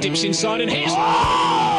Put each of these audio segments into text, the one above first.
dips inside and hits. Oh!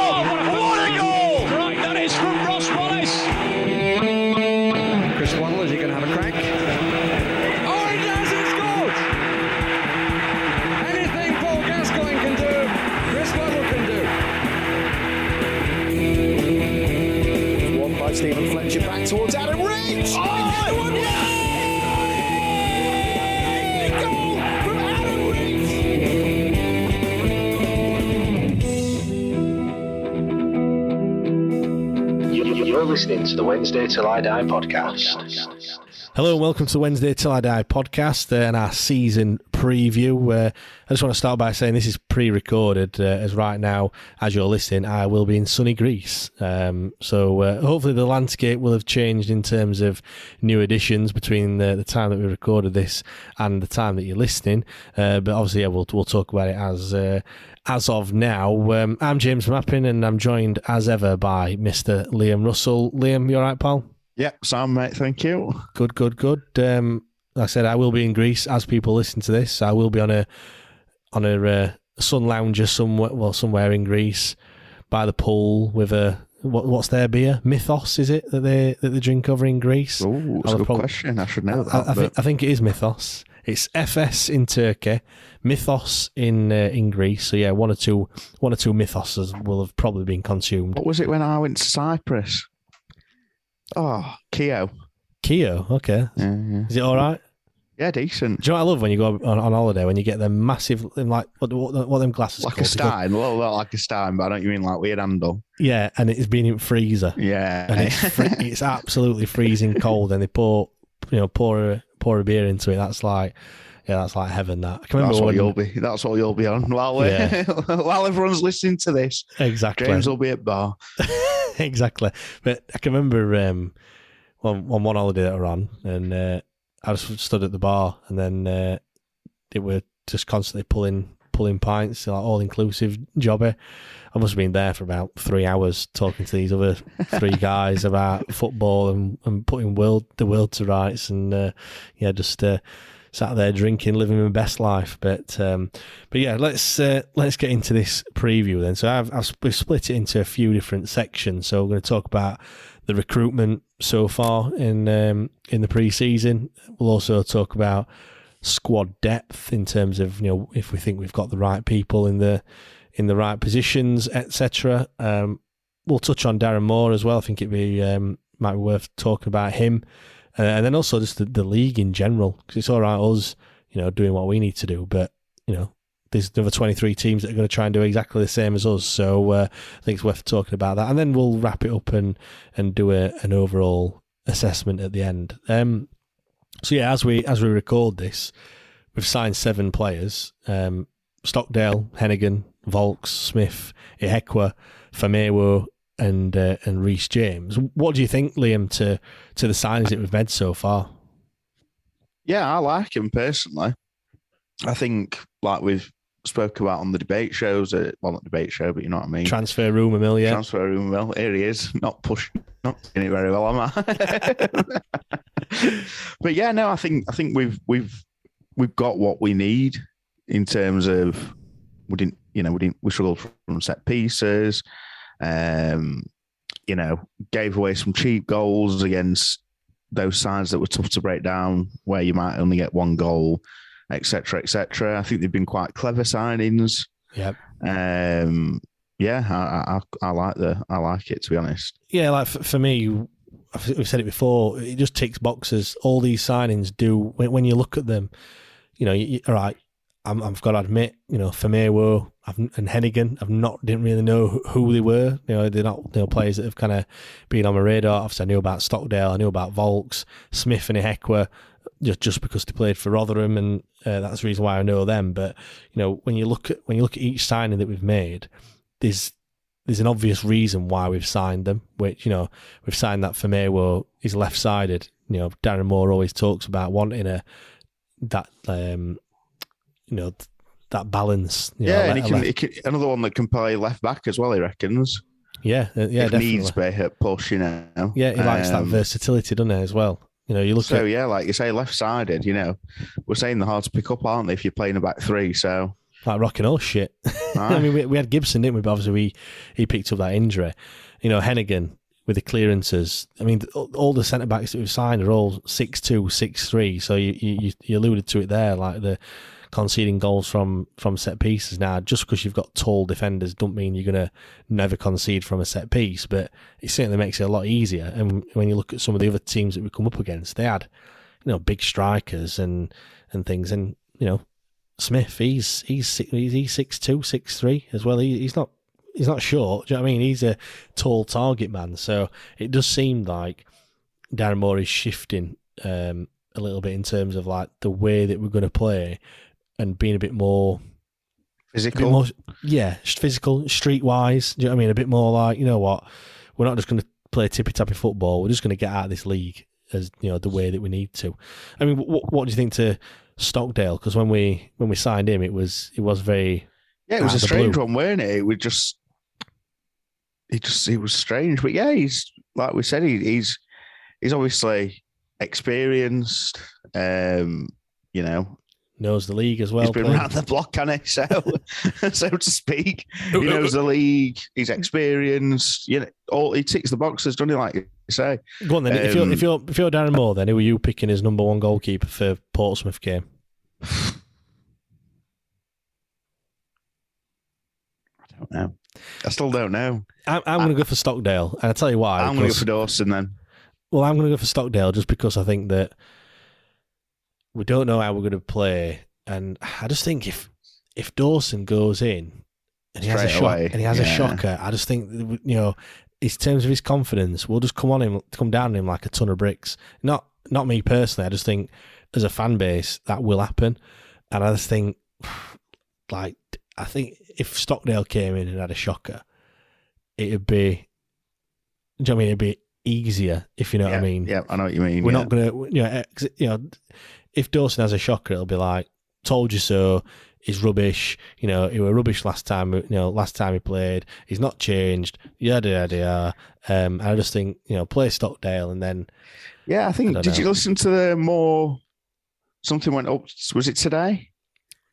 You're listening to the Wednesday Till I Die podcast. Hello and welcome to Wednesday Till I Die podcast and our season preview. Uh, I just want to start by saying this is pre-recorded, uh, as right now, as you're listening, I will be in sunny Greece. Um, so uh, hopefully the landscape will have changed in terms of new additions between the, the time that we recorded this and the time that you're listening. Uh, but obviously, yeah, we'll we'll talk about it as uh, as of now. Um, I'm James Mappin and I'm joined as ever by Mr. Liam Russell. Liam, you're all right, pal? Yeah, Sam, mate, thank you. Good, good, good. Um, like I said, I will be in Greece as people listen to this. I will be on a on a uh, sun lounger somewhere, well, somewhere in Greece by the pool with a what, what's their beer? Mythos is it that they that they drink over in Greece? Oh, I'll a good question. I should know that. I, I, think, I think it is Mythos. It's Efes in Turkey, Mythos in uh, in Greece. So yeah, one or two one or two Mythoses will have probably been consumed. what was it when I went to Cyprus? Oh, Keo. Keo, okay, Yeah, yeah. is it all right? yeah decent. Do you know what I love when you go on, on holiday when you get them massive like what what, what them glasses Like a called? Go- Stein, a little bit like a Stein, but I don't you mean like weird handle. Yeah, and it's been in freezer, Yeah. and it's free, it's absolutely freezing cold, and they pour you know pour a, pour a beer into it. That's like yeah, that's like heaven. That I can remember that's what you'll be. That's what you'll be on while Yeah. while everyone's listening to this. exactly James will be at bar. exactly. But I can remember um, on, on one holiday that I ran, and uh, I just stood at the bar, and then uh, they were just constantly pulling pulling pints, like all inclusive jobby. I must have been there for about three hours talking to these other three guys about football and, and putting world the world to rights, and uh, yeah, just. Uh, Sat there drinking, living my best life, but um, but yeah, let's uh, let's get into this preview then. So I've, I've sp- split it into a few different sections. So we're going to talk about the recruitment so far in um, in the preseason. We'll also talk about squad depth in terms of you know if we think we've got the right people in the in the right positions, etc. Um, we'll touch on Darren Moore as well. I think it'd be um, might be worth talking about him, uh, and then also just the, the league in general because it's all right us you know doing what we need to do, but you know there's another 23 teams that are going to try and do exactly the same as us. So uh, I think it's worth talking about that. And then we'll wrap it up and, and do a, an overall assessment at the end. Um, so yeah, as we as we record this, we've signed seven players: um, Stockdale, Heneghan, Vaulks, Smith, Ihiekwe, Famewo, and uh, and Reece James. What do you think, Liam, to to the signings that we've made so far? Yeah, I like him personally. I think, like with spoke about on the debate shows. Uh, well, not debate show, but you know what I mean. Transfer rumour mill, yeah. Transfer room. Well, here he is. Not push, not doing it very well, am I? but yeah, no, I think I think we've we've we've got what we need in terms of we didn't, you know, we didn't we struggled from set pieces. Um, you know, gave away some cheap goals against those sides that were tough to break down, where you might only get one goal, etc., etc. I think they've been quite clever signings. Yep. Um, yeah, I, I, I like the I like it to be honest. Yeah, like for, for me, I've, we've said it before. It just ticks boxes. All these signings do. When, when you look at them, you know, you, you- all right. I'm, I've got to admit, you know, Famewo and Heneghan, I've not didn't really know who- who they were. You know, they're not you know players that have kind of been on my radar. Obviously, I knew about Stockdale, I knew about Vaulks, Smith, and Ihiekwe, just just because they played for Rotherham, and uh, that's the reason why I know them. But you know, when you look at when you look at each signing that we've made, there's there's an obvious reason why we've signed them. Which you know, we've signed that Famewo is left sided. You know, Darren Moore always talks about wanting a that um, you know that balance. You know, yeah, a and he can, he can another one that can play left back as well. He reckons. yeah, uh, yeah, if definitely. needs be at push, you know. Yeah, he likes that Um, versatility, doesn't he, as well? You know, you look So at yeah, like you say, left sided. You know, we're saying they're hard to pick up, aren't they? If you're playing a back three, so like rock and roll shit. I mean, we, we had Gibson, didn't we? But obviously, we he picked up that injury. You know, Heneghan with the clearances. I mean, all, all the centre backs that we've signed are all six two, six three. So you, you you alluded to it there, like the conceding goals from from set pieces. Now, just because you've got tall defenders, don't mean you're gonna never concede from a set piece, but it certainly makes it a lot easier. And when you look at some of the other teams that we come up against, they had you know big strikers and and things, and you know Smith, he's he's, he's six two, six three as well. He, he's not he's not short. Do you know what I mean? He's a tall target man. So it does seem like Darren Moore is shifting um, a little bit in terms of like the way that we're going to play and being a bit more, a bit physical. more yeah, physical, streetwise. Do you know what I mean? A bit more like you know what? We're not just going to play tippy tappy football. We're just going to get out of this league as you know the way that we need to. I mean, what, what do you think to Stockdale? Because when we when we signed him, it was it was very Yeah, it was a strange blue. one, weren't it? It was just, it just, it was strange. But yeah, he's like we said, he, he's he's obviously experienced. Um, you know, knows the league as well. he's been playing. around the block, can he? So, so to speak, he knows the league. He's experienced. You know, all he ticks the boxes, doesn't he? Like you say. Go on then. if you're Um, if you're if you're Darren Moore, then who are you picking as number one goalkeeper for Portsmouth game? I don't know. I still don't know. I'm, I'm going to go for Stockdale, and I tell you why. I'm going to go for Dawson then. Well, I'm going to go for Stockdale just because I think that we don't know how we're going to play, and I just think if if Dawson goes in and he has a Straight shock and he has a shocker, I just think you know, in terms of his confidence, we'll just come on him, come down on him like a ton of bricks. Not not me personally. I just think as a fan base that will happen, and I just think like I think if Stockdale came in and had a shocker, it'd be. Do you know what I mean? It'd be easier if you know what I mean. Yeah, I know what you mean. We're yeah. not gonna, you know, you know, if Dawson has a shocker, it'll be like, "Told you so." He's rubbish. You know, he were rubbish last time. You know, last time he played, he's not changed. Yada yada yada. Um, I just think you know, play Stockdale and then Yeah, I think. I did you listen to the more? Something went up. Was it today?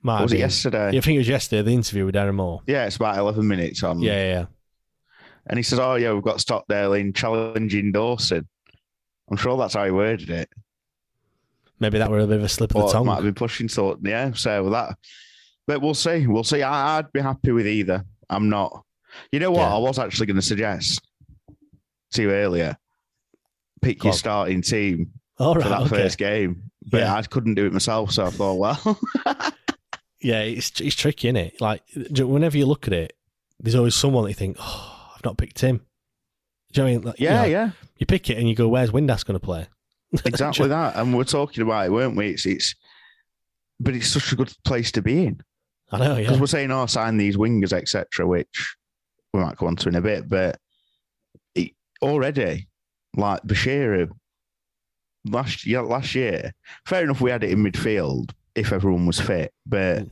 might was it been- yesterday? Yeah, I think it was yesterday. The interview with Darren Moore. Yeah, it's about eleven minutes on. Yeah, yeah, yeah. and he says, "Oh yeah, we've got Stockdale in challenging Dawson." I'm sure that's how he worded it. Maybe that were a bit of a slip of the tongue. might have been pushing sort. Yeah, so that. But we'll see. We'll see. I, I'd be happy with either. I'm not. You know what? Yeah. I was actually going to suggest to you earlier. Pick Go your on. starting team All for that okay. first game, but Yeah. I couldn't do it myself. So I thought, well, Yeah, it's it's tricky, isn't it? Like whenever you look at it, there's always someone that you think, "Oh, I've not picked him." Do you know what I mean? Like, you yeah, know, yeah. You pick it and you go, "Where's Windass going to play?" Exactly that. And we're talking about it, weren't we? It's, it's but it's such a good place to be in I know, because we're saying, "Oh, sign these wingers, etc." Which we might go on to in a bit, but it, already, like Bashir, last year, last year, fair enough, we had it in midfield if everyone was fit, but hmm.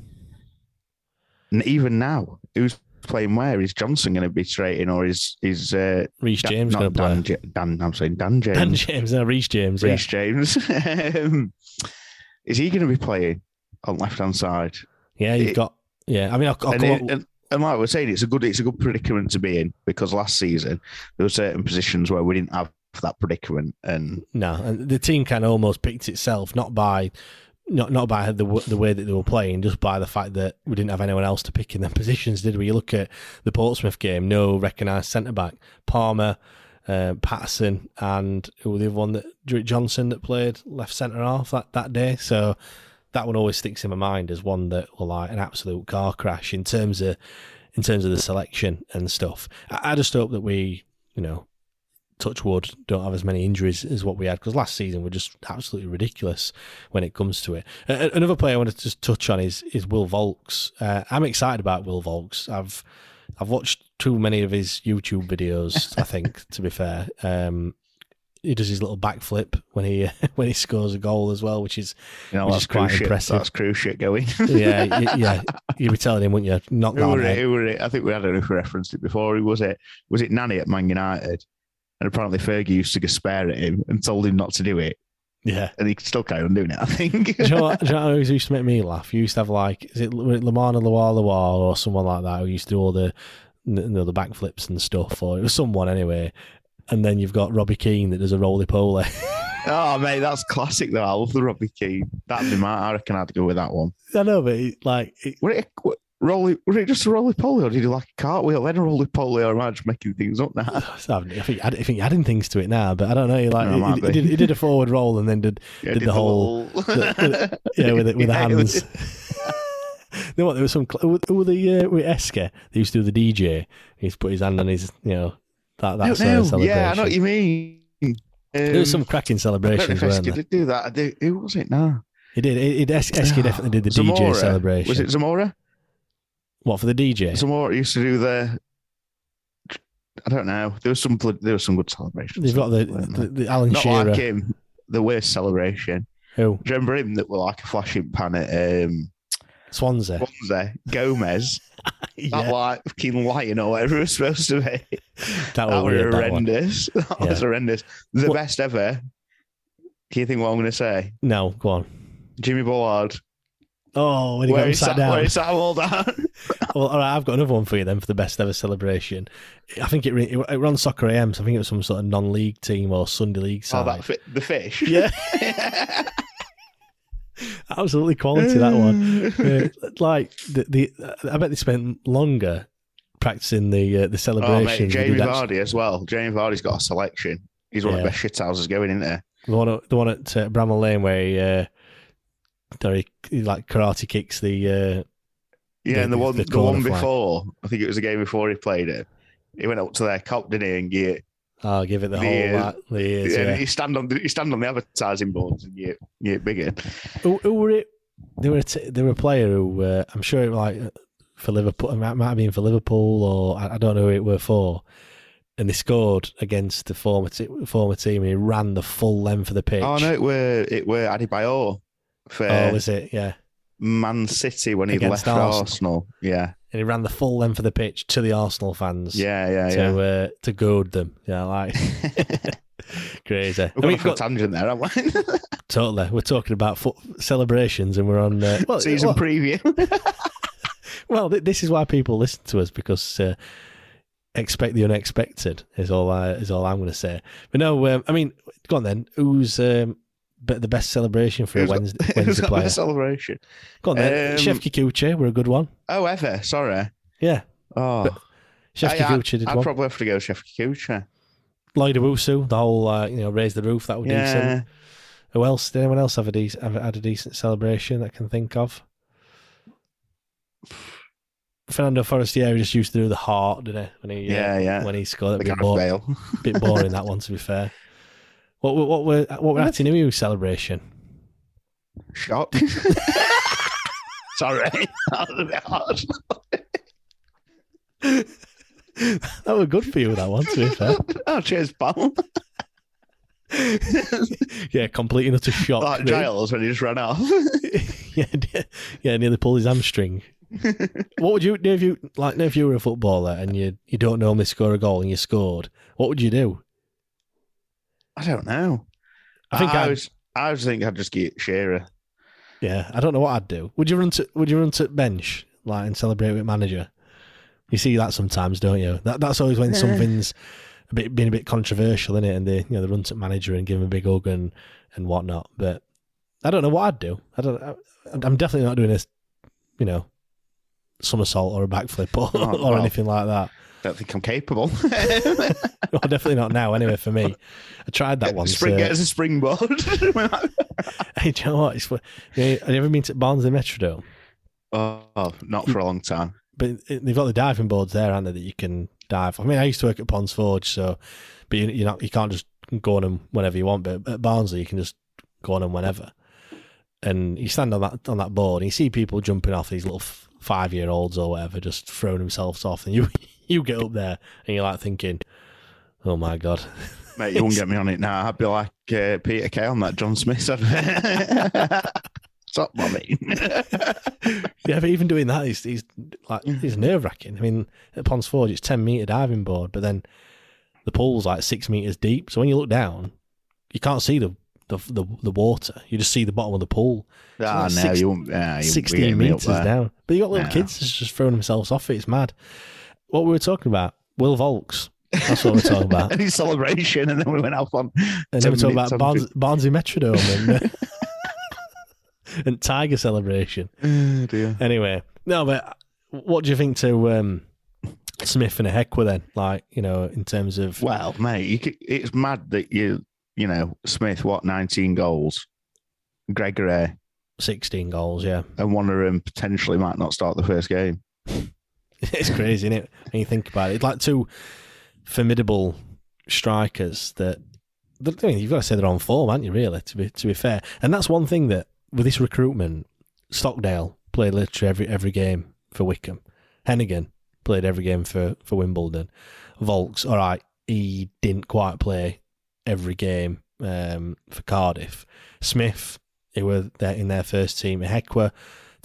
And even now, who's playing where? Is Johnson going to be straight in, or is is uh, Reece James going to play. J- Dan? I'm saying Dan James. Dan James, no, Reece James. Yeah. Reece James. um, is he going to be playing on left hand side? Yeah, you've It- got. Yeah, I mean, I'll, I'll and, it- and, and like we're saying, it's a good it's a good predicament to be in because last season there were certain positions where we didn't have that predicament, and No, and the team kind of almost picked itself, not by not not by the the way that they were playing, just by the fact that we didn't have anyone else to pick in their positions, did we? You look at the Portsmouth game, no recognised centre back, Palmer, uh, Paterson, and who the other one that Johnson that played left centre half that, that day. So that one always sticks in my mind as one that was like an absolute car crash in terms of in terms of the selection and stuff. I, I just hope that we, you know, touch wood, don't have as many injuries as what we had because last season were just absolutely ridiculous when it comes to it. Uh, another player I wanted to just touch on is is Will Vaulks. Uh, I'm excited about Will Vaulks. I've I've watched too many of his YouTube videos. I think to be fair, um, he does his little backflip when he when he scores a goal as well, which is you know which is quite cruise shit. impressive. That's cruise shit going. yeah, y- yeah. You'd be telling him, wouldn't you? Knock that Who were it? Who were it? I think we had if we referenced it before. Who was it? Was it Nani at Man United? And apparently Fergie used to go spare at him and told him not to do it, Yeah. and he could still carry on doing it. I think. do, you know what, do you know who used to make me laugh? You used to have like, is it Lomana LuaLua or someone like that who used to do all the, you know, the backflips and stuff, or it was someone anyway. And then you've got Robbie Keane that does a roly poly. oh mate, that's classic though. I love the Robbie Keane. That'd be my. I reckon I'd go with that one. I know, but it, like, it, a- roly, was it just a roly poly, or did you like a cartwheel then a roly poly, or am I just making things up now? I think I think, I you're adding things to it now, but I don't know. Like, No, he, he did, he did a forward roll and then did Yeah, did, the, whole, the- the- yeah, with it, with Yeah, the hands. you know what? There was some were the uh, with Esker. They used to do the DJ. He's put his hand on his, you know, that that No, sort no, celebration. yeah, I know what you mean. There was Um, some cracking I celebrations, weren't Esker did do that. I Who was it now? He did. It, it, Es- Esker definitely did the DJ celebration. Was it Zamora? What for the DJ? Zamora used to do the. I don't know. There was some. There was some good celebrations. They've got the, the, there? the Alan Not Shearer. like him. The worst celebration. Who? Do you remember him that were like a flashing pan at um, Swansea. Swansea? Gomis. Yeah. That like fucking lion or whatever it was supposed to be. That That, was was weird, that one. horrendous. That, was Yeah. horrendous. The What- best ever. Can you think what I'm going to say? No, go on. Jimmy Bullard. Oh, when he got Where sat sat, down. where he sat him all down. Well, all right, I've got another one for you then for the best ever celebration. I think it, re- it, it ran Soccer AM, so I think it was some sort of non-league team or Sunday league oh, that the fish. Yeah. Absolutely quality that one. Uh, like the, the, I bet they spent longer practicing the uh, the Oh, celebration. mate, Jamie Vardy as well. Jamie Vardy's got a selection. He's one of the best shithouses going, isn't he? The one, at- the one at uh, Bramall Lane where he, he like karate kicks the. Uh, Yeah, The- and the one the the, one flag. before, I think it was the game before he played it. He went up to their cop, didn't he? And you, I'll give it the whole. like, the ears, yeah, yeah. you stand on the you stand on the advertising boards and you you bigger. Who, who were it? They were a t- they were a player who uh, I'm sure it like for Liverpool. It might, might have been for Liverpool or I, I don't know who it were for. And they scored against the former t- former team, and he ran the full length of the pitch. Oh no, it were it were Adebayor for Oh, was it? Yeah. Man City when he left Arsenal. Arsenal. Yeah, And he ran the full length of the pitch to the Arsenal fans. yeah, yeah, To yeah. uh, to goad them. Yeah, like crazy. We've mean, gone off a tangent there, haven't we? totally. We're talking about foot celebrations, and we're on uh, well, Season well, preview. Well, th- this is why people listen to us because uh, expect the unexpected is all I, is all I'm going to say. But no, um, I mean, go on then. Who's um, be- the best celebration for a Who's got- Wednesday, who's Wednesday got the player? celebration. Go on then. Um, Chef Kikuchi, we're a good one. Oh, ever? Sorry. Yeah, Oh, Chef I, Kikuchi did one. I'd one. probably have to go Chef Kikuchi. Lloyd Owusu, the whole uh, you know raise the roof. That was Yeah. decent. Who else? Did anyone else have a decent have had a decent celebration that I can think of? Fernando Forestieri just used to do the heart, didn't he? When he uh, Yeah, yeah. when he scored, that bit, Gareth bo- bit boring that one to be fair. What were- what were what were Atdhe Nuhiu celebration? Shot. Sorry. that was a bit hard. That was good for you that one to be fair. oh, cheers, pal. Yeah, completely not utter shock. Like Giles when he just ran off. yeah, yeah, nearly pulled his hamstring what would you do if you like if you were a footballer and you you don't normally score a goal and you scored? What would you do? I don't know. I think I, I'd- was. I was thinking I'd just get Shearer. Yeah, I don't know what I'd do. Would you run to Would you run to bench like and celebrate with manager? You see that sometimes, don't you? That that's always when Yeah. something's a bit being a bit controversial, in it? And they you know they run to manager and give him a big hug and and whatnot. But I don't know what I'd do. I don't. I, I'm definitely not doing this. You know, somersault or a backflip or, Oh, or well. anything like that. Don't think I'm capable. well, definitely not now. Anyway, for me, I tried that once. Spring uh, as a springboard. hey, do you know what? It's, fu- yeah, have you ever been to Barnsley Metrodome? oh, not for a long time. But they've got the diving boards there, aren't they, that you can dive. I mean, I used to work at Ponds Forge, so but you, you're not you can't just go on them whenever you want. But at Barnsley, you can just go on them whenever. And you stand on that on that board, and you see people jumping off these little five year olds or whatever, just throwing themselves off, and you you get up there and you're like thinking, "Oh my god." Mate, you won't get me on it now. I'd be like uh, Peter Kay on that John Smith advert. Stop, mommy. Yeah, but even doing that is is like it's nerve wracking. I mean, at Ponds Forge, it's ten meter diving board, but then the pool's like six meters deep. So when you look down, you can't see the the the, the water. You just see the bottom of the pool. Ah, like no, six- you won't. Yeah, you won't be sixteen me meters down. But you got little No. kids just throwing themselves off it. It's mad. What we were talking about, Will Vaulks. That's what we're talking about. Any celebration, and then we went off on. And then we're talking about Barnes, Barnsley Metrodome and, uh, and Tiger celebration. Oh, dear. Anyway, no, but what do you think to um, Smith and Hekwa then? Like, you know, in terms of Well, mate, you could, it's mad that you, you know, Smith, what, 19 goals, Gregory, 16 goals, yeah. and one of them potentially might not start the first game. it's crazy, isn't it? When you think about it. Like two formidable strikers that, I mean, you've got to say they're on form, aren't you, really, to be to be fair. And that's one thing that, with this recruitment, Stockdale played literally every every game for Wycombe. Heneghan played every game for, for Wimbledon. Vaulks, all right, he didn't quite play every game um, for Cardiff. Smith, they were there in their first team. Hekwa,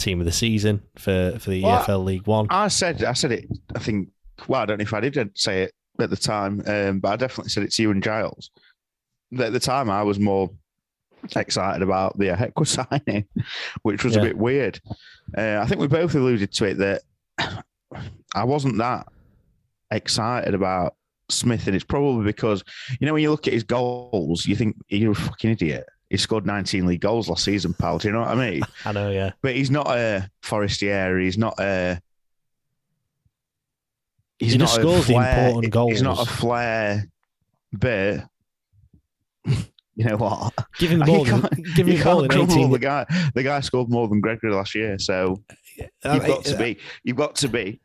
team of the season for, for the Well, EFL League One. I said, I said it. I think. Well, I don't know if I did say it at the time, um, but I definitely said it to you and Giles. At the time, I was more excited about the Hekwa signing, which was Yeah. a bit weird. Uh, I think we both alluded to it that I wasn't that excited about Smith, and it's probably because you know when you look at his goals, you think you're a fucking idiot. He scored 19 league goals last season, pal. Do you know what I mean? I know, yeah. but he's not a Forestieri. He's not a. He's He not just a scores the flair- important goals. He's not a flair, but you know what? Give him the ball. Give him the ball in 18. The guy, the guy scored more than Gregory last year, so Uh, you've got to uh, be. You've got to be.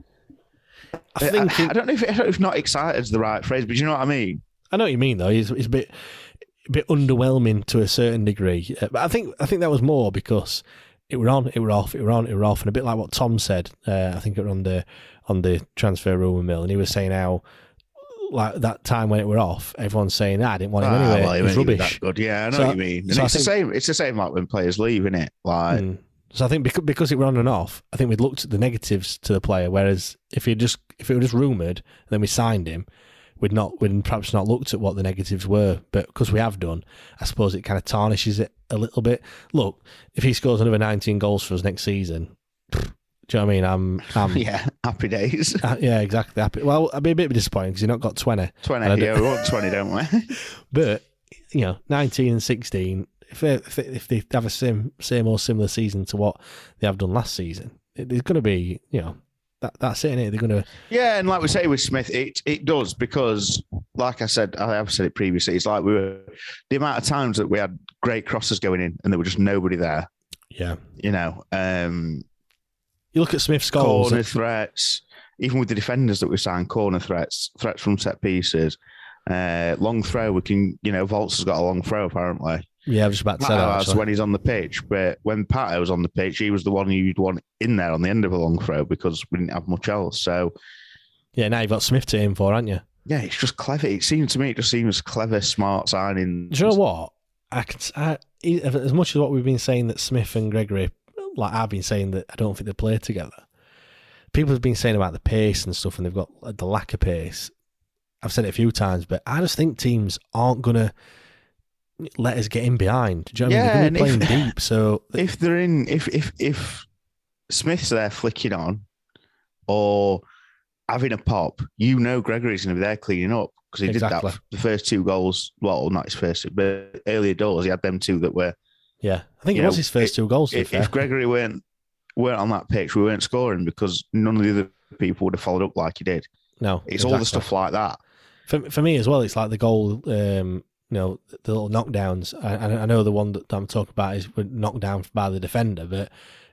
I think I, it- I don't know if I don't know if not excited is the right phrase, but you know what I mean. I know what you mean though. He's, he's a bit a bit underwhelming to a certain degree. Uh, But I think I think that was more because it were on, it were off, it were on, it were off, and a bit like what Tom said. Uh, I think it were on the on the transfer rumor mill, and he was saying how like that time when it were off, everyone's saying ah, I didn't want him Ah, anyway. well, it was rubbish. Good, yeah, I know So- what you mean. And so it's the same. It's the same like when players leave, isn't it? Like Mm. So I think because, because it were on and off, I think we'd looked at the negatives to the player. Whereas if he just if it were just rumored, and then we signed him, we'd not we'd perhaps not looked at what the negatives were. But because we have done, I suppose it kind of tarnishes it a little bit. Look, if he scores another 19 goals for us next season, do you know what I mean? I'm, I'm yeah, happy days. uh, yeah, exactly. Happy. Well, I'd be a bit disappointed because you've not got 20. Twenty, don't- yeah, we want twenty, don't we? But you know, 19 and 16. If they, if they, if they have a same same or similar season to what they have done last season, it, there's going to be you know that that's it. Innit? They're going to Yeah, and like we say with Smith, it it does because, like I said, I have said it previously. It's like we were the amount of times that we had great crosses going in and there were just nobody there. yeah. You know, um, You look at Smith's goals. corner threats, even with the defenders that we signed, corner threats, threats from set pieces, uh, long throw. We can, you know, Vaulks has got a long throw apparently. Yeah, I was just about to say that. Pato when he's on the pitch, but when Pato was on the pitch, he was the one you'd want in there on the end of a long throw because we didn't have much else. So Yeah, now you've got Smith to aim for, haven't you? yeah, it's just clever. It seems to me, it just seems clever, smart signing. Do you know what? I can, I, as much as what we've been saying that Smith and Gregory, like I've been saying that I don't think they play together. people have been saying about the pace and stuff, and they've got the lack of pace. I've said it a few times, but I just think teams aren't gonna let us get in behind. Do you know what I mean? They're be playing deep. So if they're in, if if if Smith's there flicking on, or having a pop, you know Gregory's going to be there cleaning up because he Exactly. did that. The first two goals, well, not his first, but earlier doors, he had them two that were. yeah, I think it was know, his first if- two goals. If, if Gregory weren't weren't on that pitch, we weren't scoring because none of the other people would have followed up like he did. no, It's all the stuff like that. For for me as well, it's like the goal. Um, you know, the little knockdowns. I, I know the one that I'm talking about is knocked down by the defender, but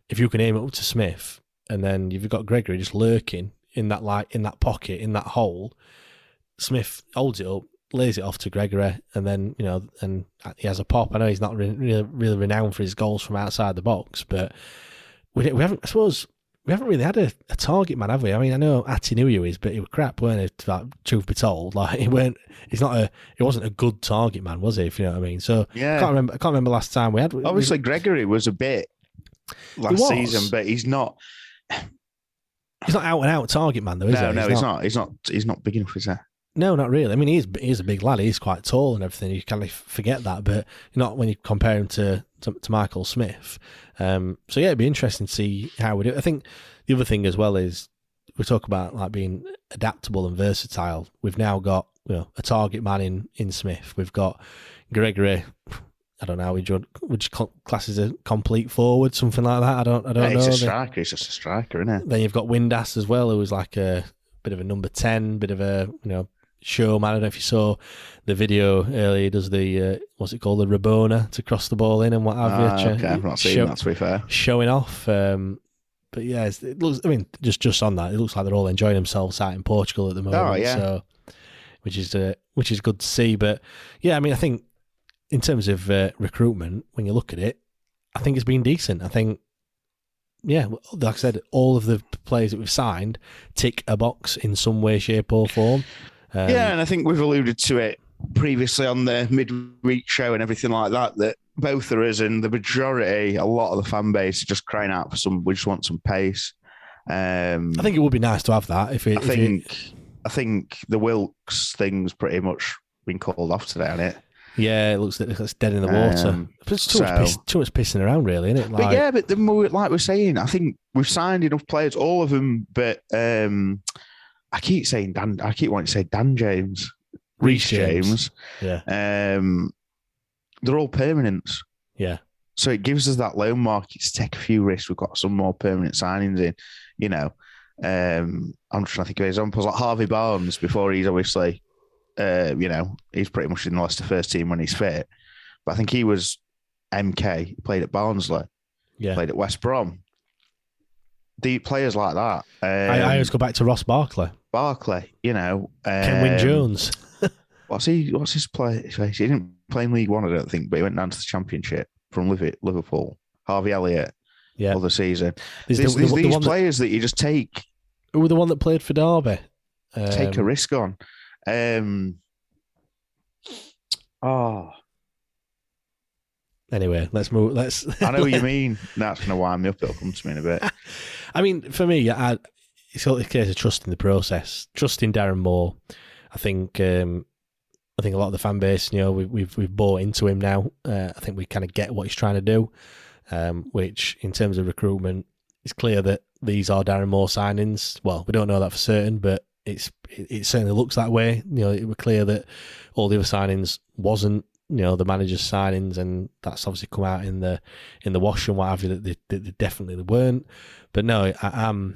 if you can aim it up to Smith, and then you've got Gregory just lurking in that like in that pocket in that hole, Smith holds it up, lays it off to Gregory, and then you know, and he has a pop. I know he's not re- really really renowned for his goals from outside the box, but we we haven't. I suppose we haven't really had a, a target man, have we? I mean, I know Atdhe Nuhiu he is, but he was crap, weren't he? Like, truth be told, like he weren't. He's not a. He wasn't a good target man, was he? If you know what I mean. So Yeah. I can't remember. I can't remember last time we had. Obviously, Gregory was a bit last season, but he's not. he's not out and out target man, though, is no, he? no, he's not. He's not. He's not big enough, is he? No, not really. I mean, he's he's a big lad. He's quite tall and everything. You kind of forget that, but not when you compare him to to, to Michael Smith. Um, so yeah, it'd be interesting to see how we do. I think the other thing as well is we talk about like being adaptable and versatile. We've now got you know a target man in in Smith. We've got Gregory. I don't know. Would you would you class as a complete forward, something like that? I don't. I don't Yeah, know. he's a striker. He's just a striker, isn't he? then you've got Windass as well, who was like a bit of a number ten, bit of a you know showman. I don't know if you saw the video earlier. Does the uh, what's it called, the Rabona to cross the ball in and what have Ah, you. okay, I've not seen Show- that. To be fair, Showing off. Um, but yeah, it's- it looks. I mean, just just on that, it looks like they're all enjoying themselves out in Portugal at the moment. Oh, yeah. So, which is uh, which is good to see. But yeah, I mean, I think in terms of uh, recruitment, when you look at it, I think it's been decent. I think, yeah, like I said, all of the players that we've signed tick a box in some way, shape, or form. Um, yeah, and I think we've alluded to it previously on the midweek show and everything like that. That both of us and the majority, a lot of the fan base, are just crying out for some. We just want some pace. Um, I think it would be nice to have that. If, it, I if it- think I think the Wilks thing's pretty much been called off today on it. yeah, it looks like it's dead in the water. Um, it's too, so- much piss, too much pissing around, really, isn't it? Like, but yeah, but the more, like we're saying, I think we've signed enough players, all of them. But um, I keep saying Dan. I keep wanting to say Dan James, Reece Reece James. James. yeah, Um, they're all permanents. yeah. So it gives us that loan market to take a few risks. We've got some more permanent signings in, you know. Um, I'm trying to think of examples like Harvey Barnes before he's obviously, uh, you know, he's pretty much in the Leicester first team when he's fit. But I think he was MK, he played at Barnsley, Yeah. played at West Brom. The players like that. Um, I, I always go back to Ross Barkley, Barkley, you know. Um, Kenwyne Jones. What's he? What's his play? He didn't play in League One, I don't think, but he went down to the Championship from Liverpool. Harvey Elliott, Yeah. other season. There's There's, the- there's the- the these one that- players that, you just take Who were the one that played for Derby? take a Um, risk on. Um, oh, Anyway, let's move. Let's. I know what you mean. That's going to wind me up. It'll come to me in a bit. I mean, for me, I, it's all a case of trusting the process, trusting Darren Moore. I think, um, I think a lot of the fan base, you know, we, we've we've bought into him now. Uh, I think we kind of get what he's trying to do. Um, which, in terms of recruitment, it's clear that these are Darren Moore signings. Well, we don't know that for certain, but it's it, it certainly looks that way. You know, it was clear that all the other signings wasn't you know the manager's signings, and that's obviously come out in the in the wash and what have you that they, they definitely weren't. But no, I, am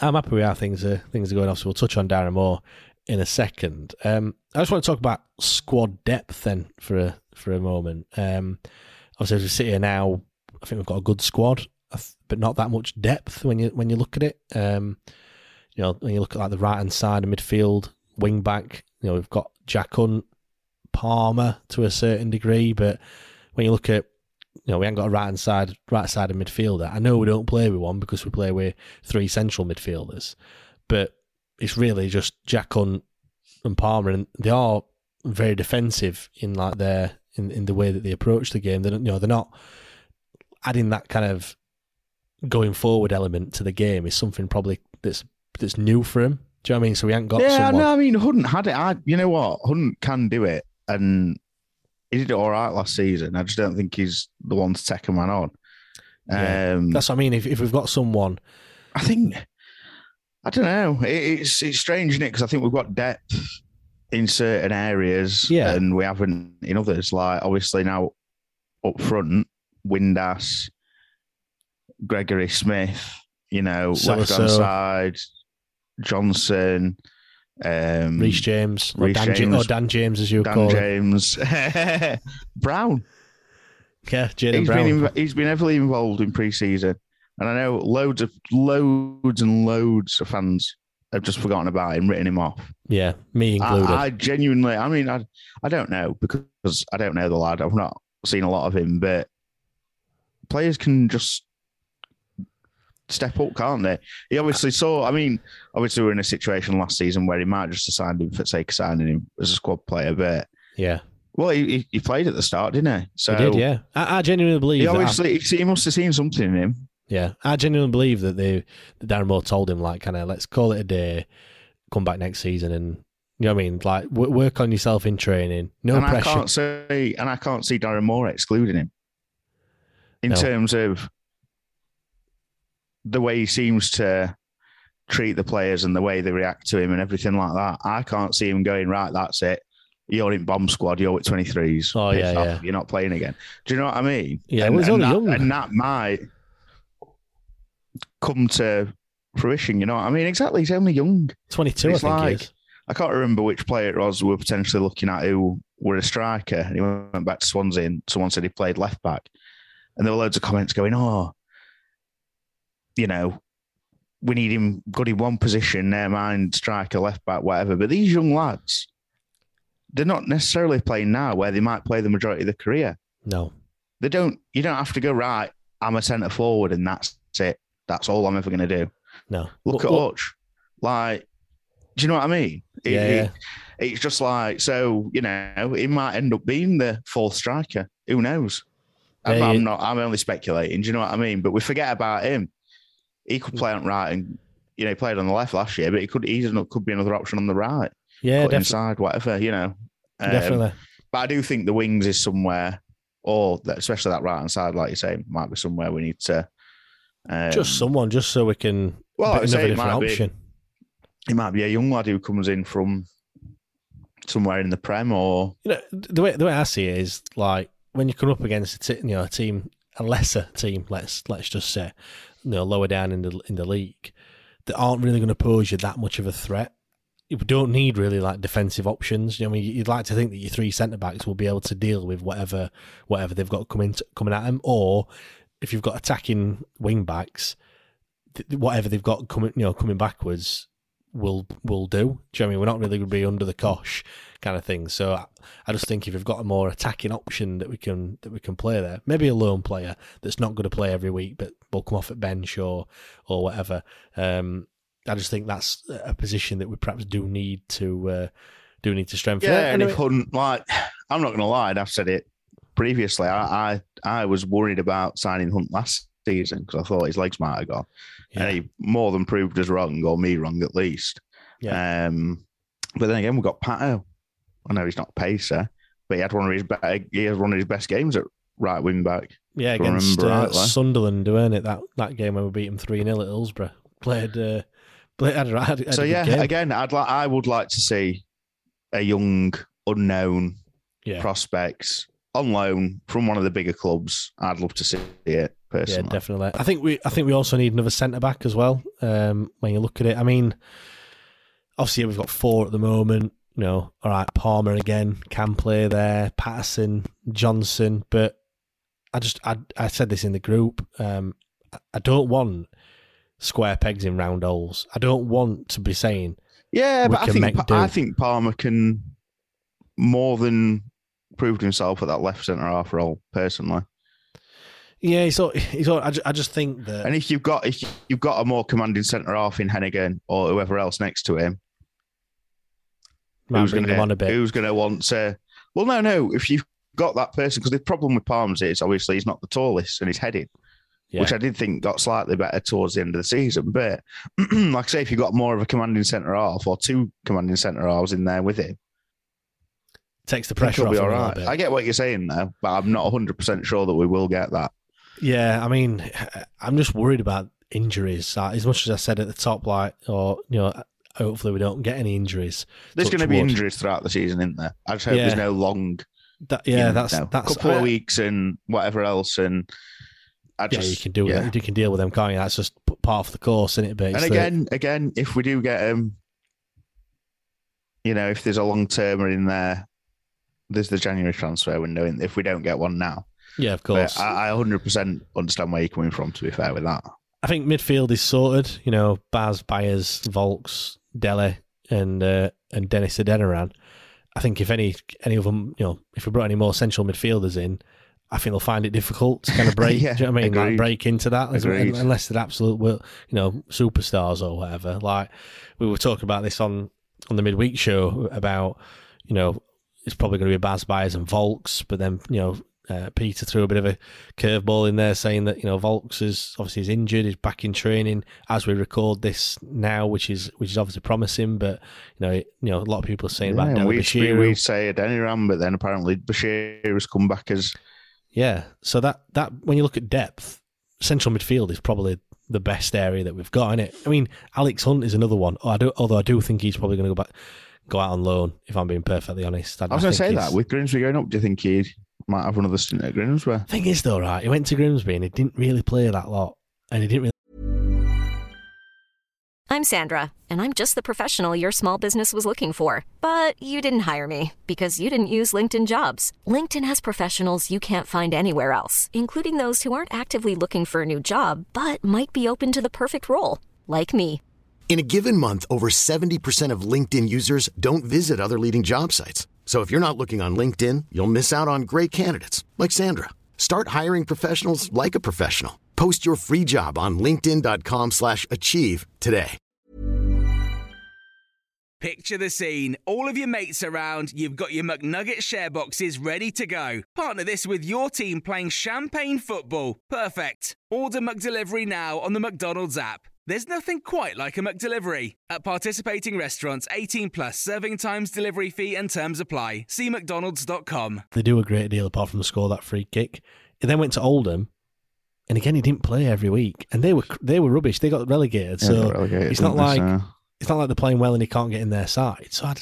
I'm happy with how things are things are going off. So we'll touch on Darren Moore in a second. Um, I just want to talk about squad depth then for a for a moment. Um, obviously, as we sit here now, I think we've got a good squad, but not that much depth when you when you look at it. Um, you know, when you look at like the right hand side of midfield, wing back, you know, we've got Jack Hunt, Palmer to a certain degree, but when you look at you know, we haven't got a right hand side right side of midfielder. I know we don't play with one because we play with three central midfielders, but it's really just Jack Hunt and Palmer, and they are very defensive in like their in, in the way that they approach the game. They don't, you know, they're not adding that kind of going forward element to the game is something probably that's that's new for him. Do you know what I mean? So we haven't got yeah, someone. no, I mean Hunt had it. I, you know what, Hunt can do it, and he did it all right last season. I just don't think he's the one to take a man on. Yeah. Um, That's what I mean. If if we've got someone, I think I don't know. It, it's it's strange, isn't it? Because I think we've got depth in certain areas, Yeah. and we haven't in others. Like obviously now up front, Windass, Gregory Smith, you know, left hand So-so. side, Johnson, um, Reece James, or Dan, James, or Dan James, as you Dan call him, James, Brown. yeah, Jaden He's Brown. been inv- he's been heavily involved in pre-season, and I know loads of loads and loads of fans have just forgotten about him, written him off. yeah, me included. I, I genuinely, I mean, I I don't know because I don't know the lad. I've not seen a lot of him, but players can just step up, can't they? He obviously saw. I mean, obviously we we're in a situation last season where he might just have signed him for sake of signing him as a squad player, but yeah, well, he, he- played at the start, didn't he? So he did. Yeah, I, I genuinely believe. He obviously he, must have seen something in him. Yeah, I genuinely believe that they that Darren Moore told him like, kind of, let's call it a day, come back next season, and you know what I mean, like w- work on yourself in training, no and pressure. I can't say, and I can't see Darren Moore excluding him in No. terms of the way he seems to treat the players and the way they react to him and everything like that. I can't see him going right. That's it. You're in bomb squad. You're with 23s. Oh, yeah, yeah. You're not playing again. Do you know what I mean? Yeah, and, and only that, young. and that might come to fruition. You know what I mean? Exactly. He's only young. Twenty two, I think like- is. I can't remember which player it was we were potentially looking at who were a striker. And he went back to Swansea and someone said he played left back. And there were loads of comments going, oh, you know, we need him good in one position, never mind striker, left back, whatever. But these young lads, they're not necessarily playing now where they might play the majority of their career. No, They don't, you don't have to go, right, I'm a centre forward and that's it. That's all I'm ever going to do. no. Look at Hutch. Like, do you know what I mean? It- Yeah, it- it's just like, so, you know, he might end up being the fourth striker. Who knows? I'm, I'm not, I'm only speculating. Do you know what I mean? But we forget about him. He could play on right and, you know, he played on the left last year, but he could, he's not, could be another option on the right. Yeah, inside, whatever, you know. Um, definitely. But I do think the wings is somewhere, or that, especially that right hand side, like you say, might be somewhere we need to. Um, just someone, just so we can. well, I say, it different might be- option. it might be a young lad who comes in from somewhere in the Prem or You know, the way the way I see it is like when you come up against a t- you know a team, a lesser team, let's let's just say, you know, lower down in the in the league, that aren't really going to pose you that much of a threat. You don't need really like defensive options. You know, I mean, you'd like to think that your three centre backs will be able to deal with whatever whatever they've got coming coming at them, or if you've got attacking wing backs, th- whatever they've got coming you know coming backwards will will do. Do you know what I mean? We're not really going to be under the cosh kind of thing. So I, I just think if we've got a more attacking option that we can that we can play there, maybe a lone player that's not going to play every week, but will come off at bench or or whatever. Um, I just think that's a position that we perhaps do need to uh, do need to strengthen. yeah. And Anyway- if Hunt, like, I'm not going to lie, and I've said it previously. I I, I was worried about signing Hunt last season because I thought his legs might have gone, Yeah. and he more than proved us wrong, or me wrong at least. Yeah. Um, but then again, we've got Pato. I know he's not a pacer, but he had one of his be- he had one of his best games at right wing back. Yeah, against uh. Sunderland, weren't it? That that game when we beat him three 0 at Hillsborough. Played, uh, played had, had, so yeah, game. again, I'd like I would like to see a young, unknown yeah, prospects on loan from one of the bigger clubs. I'd love to see it personally. yeah, definitely. I think we I think we also need another centre back as well. Um, when you look at it, I mean, obviously we've got four at the moment. You know, all right, Palmer again can play there, Paterson, Johnson, but I just I I said this in the group. Um, I- I don't want square pegs in round holes. I don't want to be saying yeah, but I think I think Palmer can more than proved himself at that left centre half role personally. Yeah, he's all, he's all, I, ju- I just think that And if you've got if you've got a more commanding centre half in Heneghan or whoever else next to him, might who's going him on a to bit. who's going to want to? Well, no, no. If you've got that person, because the problem with Palms is obviously he's not the tallest and he's headed. Yeah. which I did think got slightly better towards the end of the season. But like I say, if you've got more of a commanding centre half or two commanding centre halves in there with him, Takes the pressure off be him a little bit. I get what you're saying there, but I'm not 100% sure that we will get that. Yeah, I mean, I'm just worried about injuries. Uh, As much as I said at the top, like, or you know, hopefully we don't get any injuries. There's going to be wood. injuries throughout the season, isn't there? I just hope Yeah. there's no long, That, you yeah, know, that's no, that's couple uh, of weeks and whatever else. And I Yeah, you can do yeah. it. You can deal with them, can't you? That's just part of the course, isn't it? But And again, again, if we do get him, you know, if there's a long termer in there, there's the January transfer window. And if we don't get one now, yeah, of course. I, I 100% understand where you're coming from. To be fair with that, I think midfield is sorted. You know, Baz, Byers, Vaulks, Dele, and uh, and Dennis Adeniran. I think if any any of them, you know, if we brought any more central midfielders in, I think they'll find it difficult to kind of break. Yeah, do you know what I mean? Like break into that, as- unless they're absolute, you know, superstars or whatever. Like we were talking about this on on the midweek show about, you know, it's probably going to be Baz Byers and Vaulks, but then you know. Uh, Peter threw a bit of a curveball in there, saying that you know Vaulks is obviously is injured, is back in training as we record this now, which is which is obviously promising. But you know, you know, a lot of people are saying yeah, about we, Bashiru. we say Adeniran, but then apparently Bashir has come back as Yeah. So that that when you look at depth, central midfield is probably the best area that we've got in it. I mean, Alex Hunt is another one. I do, although I do think he's probably going to go back, go out on loan. If I'm being perfectly honest, I was going to say that with Grimsby going up, do you think he might have another stint at Grimsby? Thing is, though, right? He went to Grimsby and he didn't really play that lot, and he didn't really. I'm Sandra, and I'm just the professional your small business was looking for. But you didn't hire me because you didn't use LinkedIn jobs. LinkedIn has professionals you can't find anywhere else, including those who aren't actively looking for a new job but might be open to the perfect role, like me. In a given month, over 70% of LinkedIn users don't visit other leading job sites. So if you're not looking on LinkedIn, you'll miss out on great candidates like Sandra. Start hiring professionals like a professional. Post your free job on linkedin.com/achieve today. Picture the scene. All of your mates around, you've got your McNugget share boxes ready to go. Partner this with your team playing champagne football. Perfect. Order McDelivery now on the McDonald's app. There's nothing quite like a McDelivery. At participating restaurants, 18 plus serving times, delivery fee, and terms apply. See McDonald's.com. They do a great deal apart from score that free kick. He then went to Oldham, and again he didn't play every week, and they were they were rubbish. They got relegated, Yeah, so got relegated, it's not like so- it's not like they're playing well and he can't get in their side. So I'd,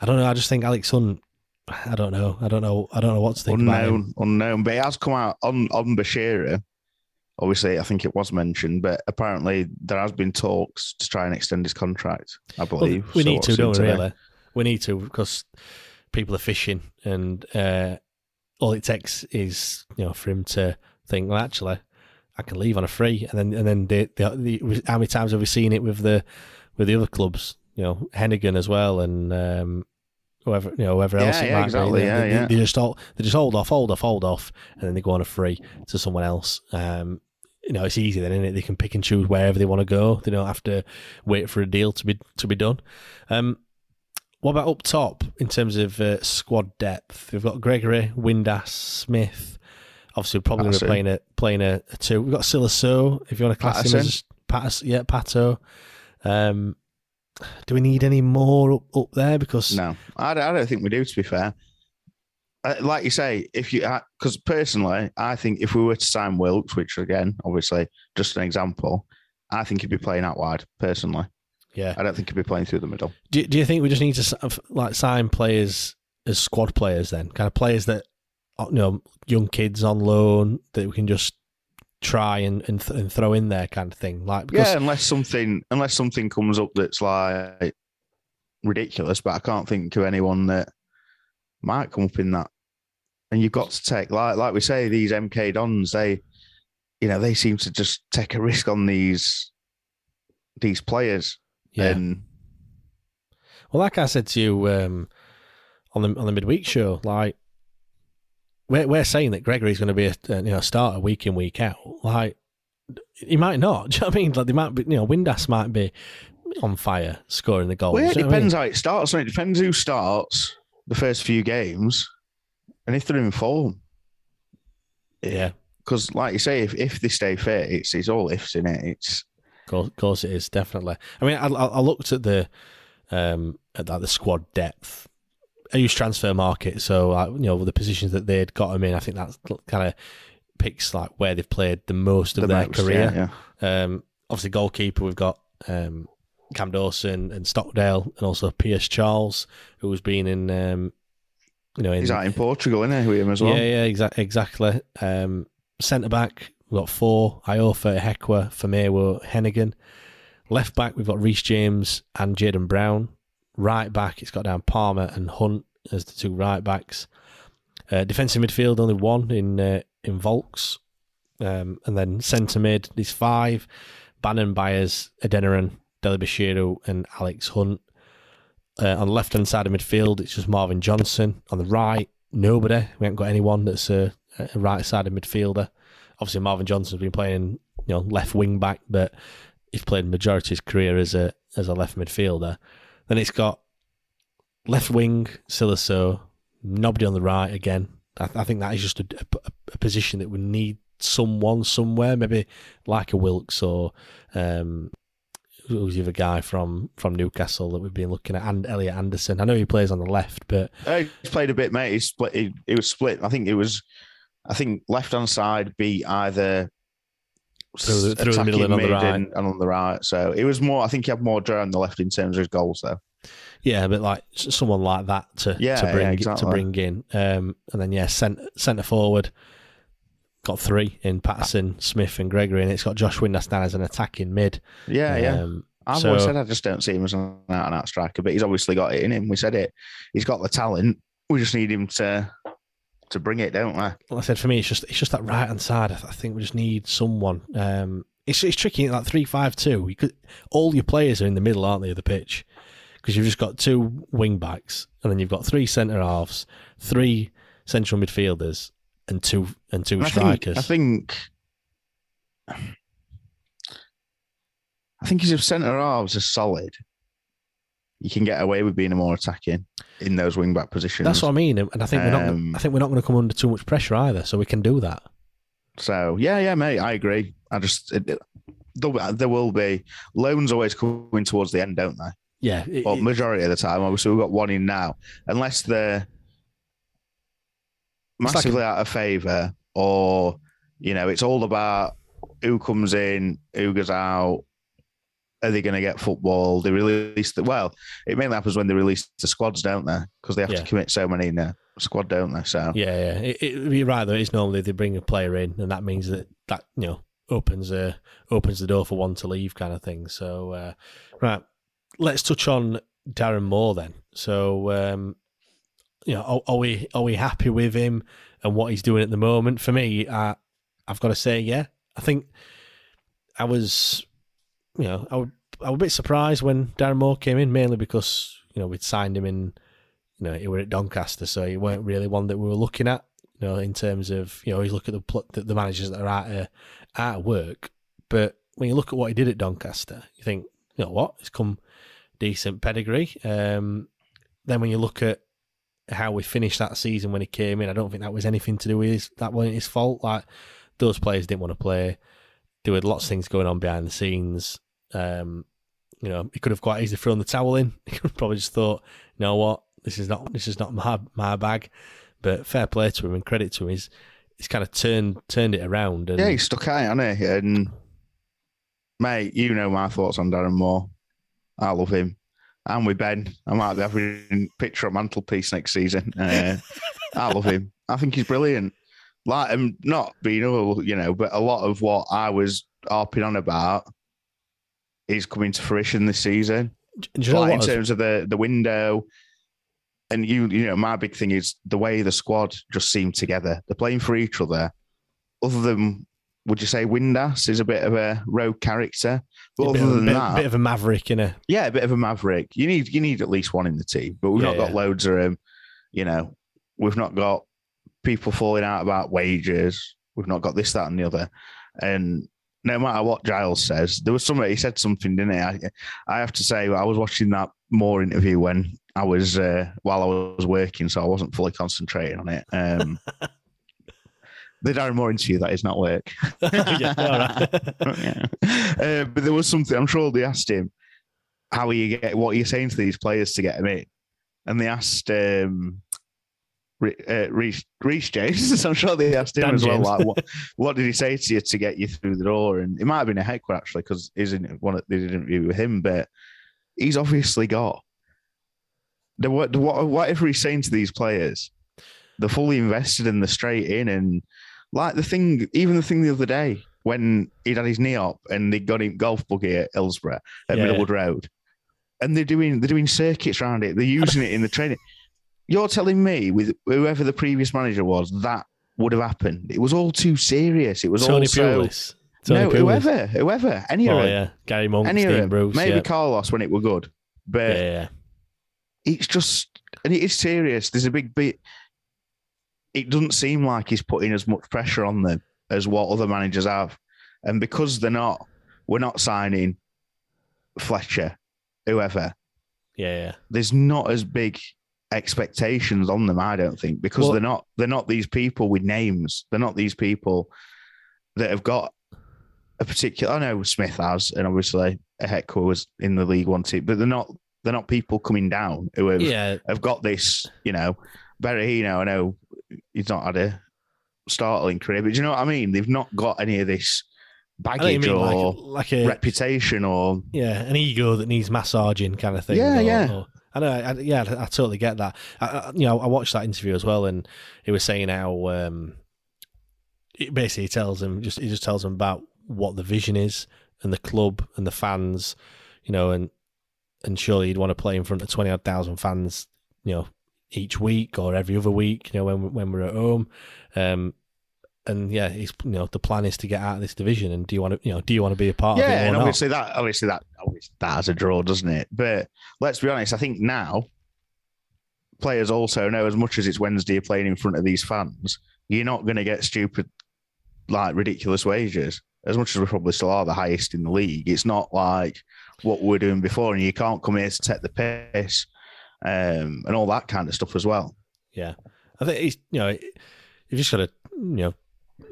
I don't know. I just think Alex Hunt. I don't know. I don't know. I don't know what to think about him. unknown, unknown. But he has come out on on Bashira. Obviously, I think it was mentioned, but apparently there has been talks to try and extend his contract. I Well, believe we So need to, don't we? Really, we need to because people are fishing, and uh, all it takes is you know for him to think, well, actually, I can leave on a free, and then and then the, the, the how many times have we seen it with the with the other clubs? You know, Heneghan as well, and um, whoever you know whoever else Yeah, it yeah, might exactly, be. They, yeah, they, yeah. they just all they just hold off, hold off, hold off, and then they go on a free to someone else. Um, you know, it's easy then, isn't it? They can pick and choose wherever they want to go. They don't have to wait for a deal to be to be done. Um, what about up top in terms of uh, squad depth? We've got Gregory, Windass, Smith. Obviously, we're probably going to be Paterson. playing a playing a, a two. We've got Silaso, if you want to class him as Paterson. Yeah, Pato. Um, do we need any more up, up there? Because No, I, don't- I don't think we do. To be fair, Uh, like you say, if you uh, because personally, I think if we were to sign Wilks, which again, obviously, just an example, I think he'd be playing out wide. Personally, yeah, I don't think he'd be playing through the middle. Do, do you think we just need to uh, like sign players as squad players then, kind of players that uh, you know young kids on loan that we can just try and and, th- and throw in there kind of thing, like because yeah, unless something unless something comes up that's like ridiculous, but I can't think of anyone that might come up in that. And you've got to take like like we say, these MK Dons, they you know, they seem to just take a risk on these these players. Yeah. And well, like I said to you um, on the on the midweek show, like we're we're saying that Gregory's going to be a you know starter week in week out, like. He might not. Do you know what I mean? Like they might be, you know, Windass might be on fire scoring the goals. well, yeah, it Do you know what I mean? depends how it starts. and It depends who starts the first few games and if they're in form. Yeah. because, like you say, if, if they stay fit, it's it's all ifs in it. It's of course, it is definitely. I mean, I, I looked at the um, at that, the squad depth. I use Transfermarkt, so uh, you know the positions that they'd got them in. I think that kind of picks like where they've played the most of the their most, career. Yeah, yeah. Um, obviously, goalkeeper we've got um, Cam Dawson and Stockdale, and also Pierce Charles, who's been in. Um, you know, in, he's out in Portugal, isn't he, with him as well? Yeah, yeah, exa- exactly. Um, Centre back, we've got four: Iorfa, Ihiekwe, Famewo, Heneghan. Left back, we've got Reece James and Jaden Brown. Right back, it's got down Palmer and Hunt as the two right backs. Uh, defensive midfield, only one in uh, in Vaulks. Um, and then centre mid, there's five. Bannon, Byers, Adeniran, Dele-Bashiru, and Alex Hunt. Uh, on the left hand side of midfield, it's just Marvin Johnson. On the right, nobody. We haven't got anyone that's a, a right sided midfielder. Obviously, Marvin Johnson's been playing, you know, left wing back, but he's played majority of his career as a as a left midfielder. Then it's got left wing Siliso, nobody on the right again. I, I think that is just a, a, a, position that would need someone somewhere, maybe like a Wilks or um, who's the other guy from, from Newcastle that we've been looking at, and Elliot Anderson. I know he plays on the left, but uh, he's played a bit, mate. He split. He, he was split. I think it was. I think left hand side be either through the, through the middle and on the right. And on the right. So it was more, I think he had more draw on the left in terms of his goals, though. Yeah, but like someone like that to, yeah, to bring yeah, exactly. to bring in, um, and then yeah, centre centre forward got three in Paterson, Smith, and Gregory, and it's got Josh Windass down as an attacking mid. Yeah, um, yeah. I've so, always said I just don't see him as an out and out striker, but he's obviously got it in him. We said it. He's got the talent. We just need him to to bring it, don't we? Well, I said for me, it's just it's just that right hand side. I, th- I, think we just need someone. Um, it's it's tricky like three five two. You could all your players are in the middle, aren't they, of the pitch? Because you've just got two wing backs, and then you've got three centre halves, three central midfielders, and two and two and strikers. I think. I think I think if centre halves are solid, you can get away with being a more attacking in those wing back positions. That's what I mean, and I think we're not. Um, I think we're not going to come under too much pressure either, so we can do that. So yeah, yeah, mate, I agree. I just it, it, there will be loans always coming towards the end, don't they? Yeah, it, but majority of the time, obviously, we've got one in now, unless they're massively out of favour, or you know, it's all about who comes in, who goes out, are they going to get football? They release the well. It mainly happens when they release the squads, don't they? Because they have yeah. to commit so many in the squad, don't they? So yeah, yeah. It, it, you're right though. It's normally they bring a player in, and that means that that you know opens uh, opens the door for one to leave, kind of thing. So uh, right, let's touch on Darren Moore then. So um, you know, are, are, we are we happy with him and what he's doing at the moment? For me, uh, I've got to say, yeah. I think I was you know, I, I was a bit surprised when Darren Moore came in, mainly because, you know, we'd signed him in, you know, he were at Doncaster, so he weren't really one that we were looking at, you know, in terms of, you know, you look at the, the, the managers that are out of, out of work. But when you look at what he did at Doncaster, you think, you know what, it's come decent pedigree. Um, then when you look at how we finished that season when he came in, I don't think that was anything to do with his, that wasn't his fault. Like those players didn't want to play there were lots of things going on behind the scenes. Um, you know, he could have quite easily thrown the towel in. He could probably just thought, you know what, this is not this is not my my bag. But fair play to him and credit to him. He's he's kind of turned turned it around. And, yeah, he stuck out, hasn't he? And mate, you know my thoughts on Darren Moore. I love him. And with Ben, I might be having a picture on mantelpiece next season. Uh, I love him. I think he's brilliant like I'm not being all, you know, but a lot of what I was harping on about is coming to fruition this season. You know like in terms of the the window, and you you know, my big thing is the way the squad just seem together. They're playing for each other. Other than would you say Windass is a bit of a rogue character? But a other than bit, that, bit of a maverick, in a yeah, a bit of a maverick. You need you need at least one in the team, but we've yeah, not got yeah. loads of them. You know, we've not got people falling out about wages. We've not got this, that, and the other. And no matter what Giles says, there was somebody he said something, didn't he? I, I have to say, I was watching that more interview when I was uh, while I was working, so I wasn't fully concentrating on it. Um, The Darren Moore interview that is not work. yeah, yeah. Uh, but there was something. I'm sure they asked him how are you get what are you saying to these players to get them in, and they asked um, uh, Reece, Reece James. I'm sure they asked him Dan as well. Like, what, what did he say to you to get you through the door? And it might have been a heckler actually, because in one of they did an interview with him, but he's obviously got the what, the, what whatever he's saying to these players, they're fully invested in they're straight in. And like the thing, even the thing the other day when he'd had his knee up and they got him golf buggy at Hillsborough at Yeah. Middlewood Road, and they're doing they're doing circuits around it. They're using it in the training. You're telling me with whoever the previous manager was that would have happened. It was all too serious. It was Tony all so. Tony no, Pulis. whoever, whoever, any of Oh them, yeah, Gary Monk, any of Steve them. Bruce. Maybe yeah. Carlos when it were good, but yeah, yeah. it's just and it is serious. There's a big bit. It doesn't seem like he's putting as much pressure on them as what other managers have, and because they're not, we're not signing Fletcher, whoever. yeah, yeah. There's not as big expectations on them. I don't think because Well- they're not they're not these people with names. They're not these people that have got a particular. I know Smith has, and obviously a Hector was in the League One team, but they're not. They're not people coming down who have Yeah, have got this, you know, Berahino, I know he's not had a startling career, but do you know what I mean? They've not got any of this I know what you baggage or like, like a reputation or yeah, an ego that needs massaging kind of thing. Yeah, or- yeah. or- I know. I, yeah, I, I totally get that. I, I, you know, I watched that interview as well, and he was saying how um, it basically tells him just he just tells him about what the vision is and the club and the fans, you know, and and surely you'd want to play in front of twenty odd thousand fans, you know, each week or every other week, you know, when when we're at home. Um, and yeah, he's you know the plan is to get out of this division. And do you want to you know do you want to be a part of it? yeah, and not? obviously that obviously that obviously that has a draw, doesn't it? But let's be honest, I think now players also know as much as it's Wednesday you're playing in front of these fans, you're not going to get stupid, like ridiculous wages. As much as we probably still are the highest in the league, it's not like what we're doing before, and you can't come here to take the piss um, and all that kind of stuff as well. Yeah, I think he's you know you just got to you know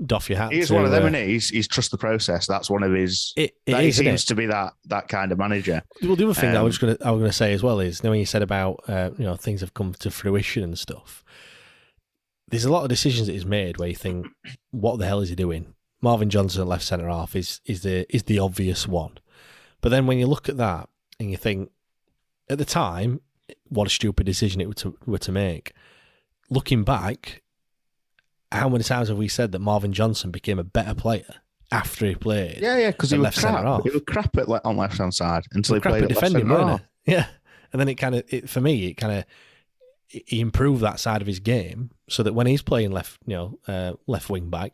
doff your hat. He's to, one of them, uh, and he's he's trust the process. That's one of his. It, it that he seems it? to be that that kind of manager. Well, the other thing that I Um, was going to I was going to say as well is, you know, when you said about uh, you know things have come to fruition and stuff. There's a lot of decisions that he's made where you think, what the hell is he doing? Marvin Johnson at left centre half is is the is the obvious one, but then when you look at that and you think, at the time, what a stupid decision it were to were to make. Looking back, how many times have we said that Marvin Johnson became a better player after he played? Yeah, yeah, because he was left crap. He was crap at le- on left hand side until he crap played at left defending, centre weren't half. it? Yeah, and then it kind of, it, for me, it kind of, he improved that side of his game so that when he's playing left, you know, uh, left wing back,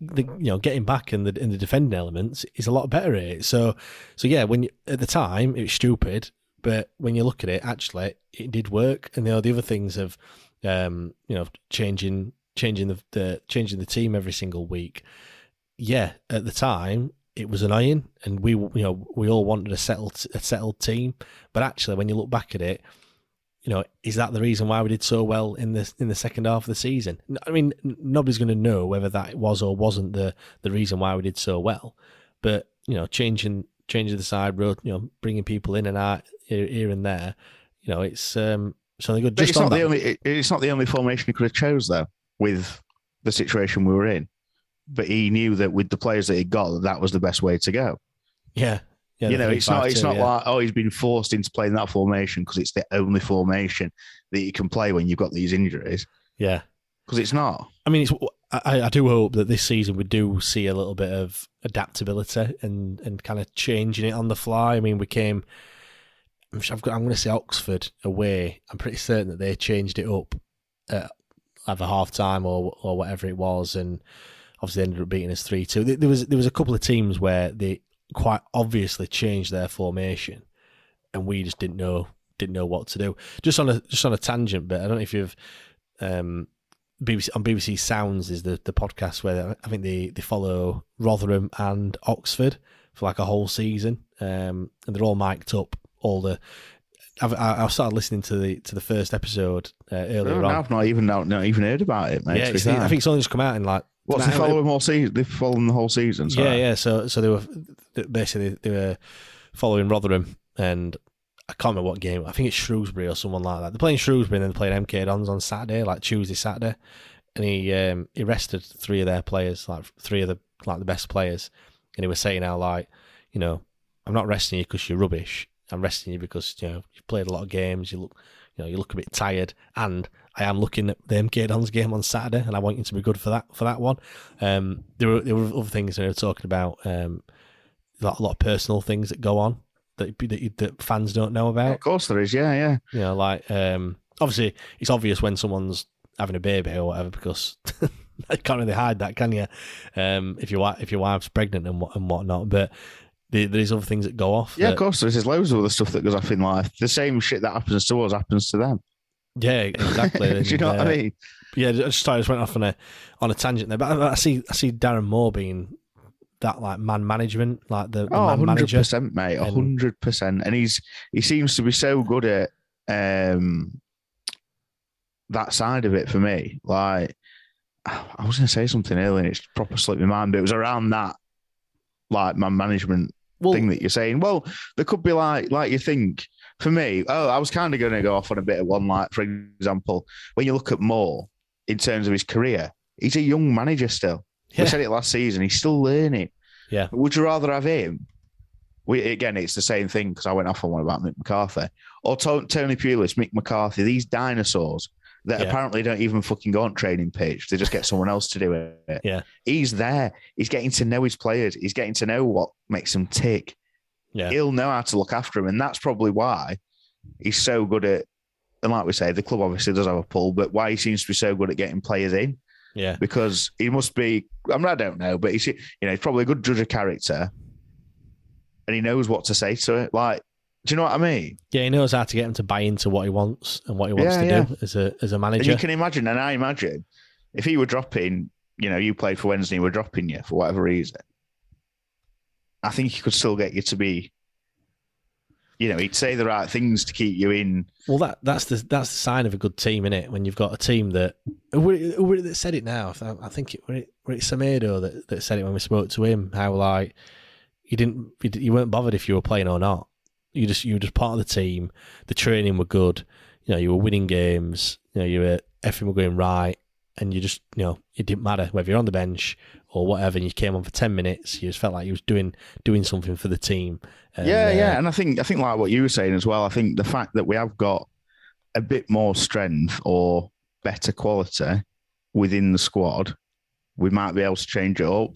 the, you know, getting back in the in the defending elements is a lot better at it. So, so yeah, when you, at the time it was stupid, but when you look at it, actually it did work. And you know, the other things of, um, you know, changing changing the, the changing the team every single week. Yeah, at the time it was annoying, and we you know we all wanted a settled a settled team. But actually, when you look back at it, you know, is that the reason why we did so well in the in the second half of the season? I mean, nobody's going to know whether that was or wasn't the the reason why we did so well. But you know, changing changing the side road, you know, bringing people in and out here, here and there, you know, it's um something good. But Just it's on not that, the only. it- It's not the only formation he could have chose though. With the situation we were in, but he knew that with the players that he got, that that was the best way to go. yeah, yeah. you know, it's not. It's 3-5-2, not yeah. like oh, he's been forced into playing that formation because it's the only formation that you can play when you've got these injuries. yeah. Because it's not. I mean, it's, I, I do hope that this season we do see a little bit of adaptability and, and kind of changing it on the fly. I mean, we came. I'm, sure got, I'm going to say Oxford away. I'm pretty certain that they changed it up at either half time or or whatever it was, and obviously ended up beating us three two. There was there was a couple of teams where they quite obviously changed their formation, and we just didn't know didn't know what to do. Just on a just on a tangent, but I don't know if you've um, BBC on BBC Sounds is the, the podcast where I think they, they follow Rotherham and Oxford for like a whole season, um, and they're all mic'd up. All the I've I, I started listening to the to the first episode uh, earlier No, on. I've not even not, not even heard about it, mate. yeah, it's. I think it's only just come out in like What's they follow him all season? They follow him the whole season. Sorry. Yeah, yeah. So so they were basically they were following Rotherham, and I can't remember what game. I think it's Shrewsbury or someone like that. They're playing Shrewsbury and then they're playing MK Dons on Saturday, like Tuesday, Saturday, and he um, he rested three of their players, like three of the like the best players, and he was saying how like you know I'm not resting you because you're rubbish. I'm resting you because you know you've played a lot of games. You look you know you look a bit tired, and I am looking at the MK Dons game on Saturday, and I want you to be good for that for that one. Um, there were there were other things they were talking about. Um, a lot, a lot of personal things that go on that that, that fans don't know about. Of course, there is. Yeah, yeah. You know, like um, obviously it's obvious when someone's having a baby or whatever because you can't really hide that, can you? Um, if your if your wife's pregnant and what and whatnot, but there's other things that go off. Yeah, that, of course. There's loads of other stuff that goes off in life. The same shit that happens to us happens to them. Yeah, exactly. Do you know and, what uh, I mean? Yeah, I just, I just went off on a on a tangent there, but I, I see I see Darren Moore being that like man management, like the, the oh, man 100%, mate, hundred percent. And he's he seems to be so good at um that side of it for me. Like I was going to say something earlier, and it's proper slipped my mind, but it was around that like man management well, thing that you're saying. Well, there could be like like you think. For me, oh, I was kind of going to go off on a bit of one. Like for example, when you look at Moore in terms of his career, he's a young manager still. Yeah. We said it last season. He's still learning. Yeah. Would you rather have him? We, again, it's the same thing because I went off on one about Mick McCarthy or Tony Pulis, Mick McCarthy. These dinosaurs that yeah. apparently don't even fucking go on training pitch. They just get someone else to do it. Yeah. He's there. He's getting to know his players. He's getting to know what makes them tick. Yeah. He'll know how to look after him. And that's probably why he's so good at, and like we say, the club obviously does have a pull, but why he seems to be so good at getting players in. Yeah. Because he must be, I mean, I don't know, but he's, you know, he's probably a good judge of character and he knows what to say to it. Like, do you know what I mean? Yeah, he knows how to get him to buy into what he wants and what he wants yeah, to yeah. do as a as a manager. And you can imagine, and I imagine, if he were dropping, you know, you played for Wednesday, we're dropping you for whatever reason. I think he could still get you to be, you know, he'd say the right things to keep you in. Well, that that's the that's the sign of a good team, isn't it? When you've got a team that who, who that said it now. I think it were it, were it Semedo that, that said it when we spoke to him. How like you didn't you weren't bothered if you were playing or not you just you were just part of the team. The training were good. You know, you were winning games. You know, you were everything were going right, and you just you know it didn't matter whether you're on the bench or whatever. And you came on for ten minutes. You just felt like you was doing doing something for the team. And, yeah, uh, yeah, and I think I think like what you were saying as well. I think the fact that we have got a bit more strength or better quality within the squad, we might be able to change it up.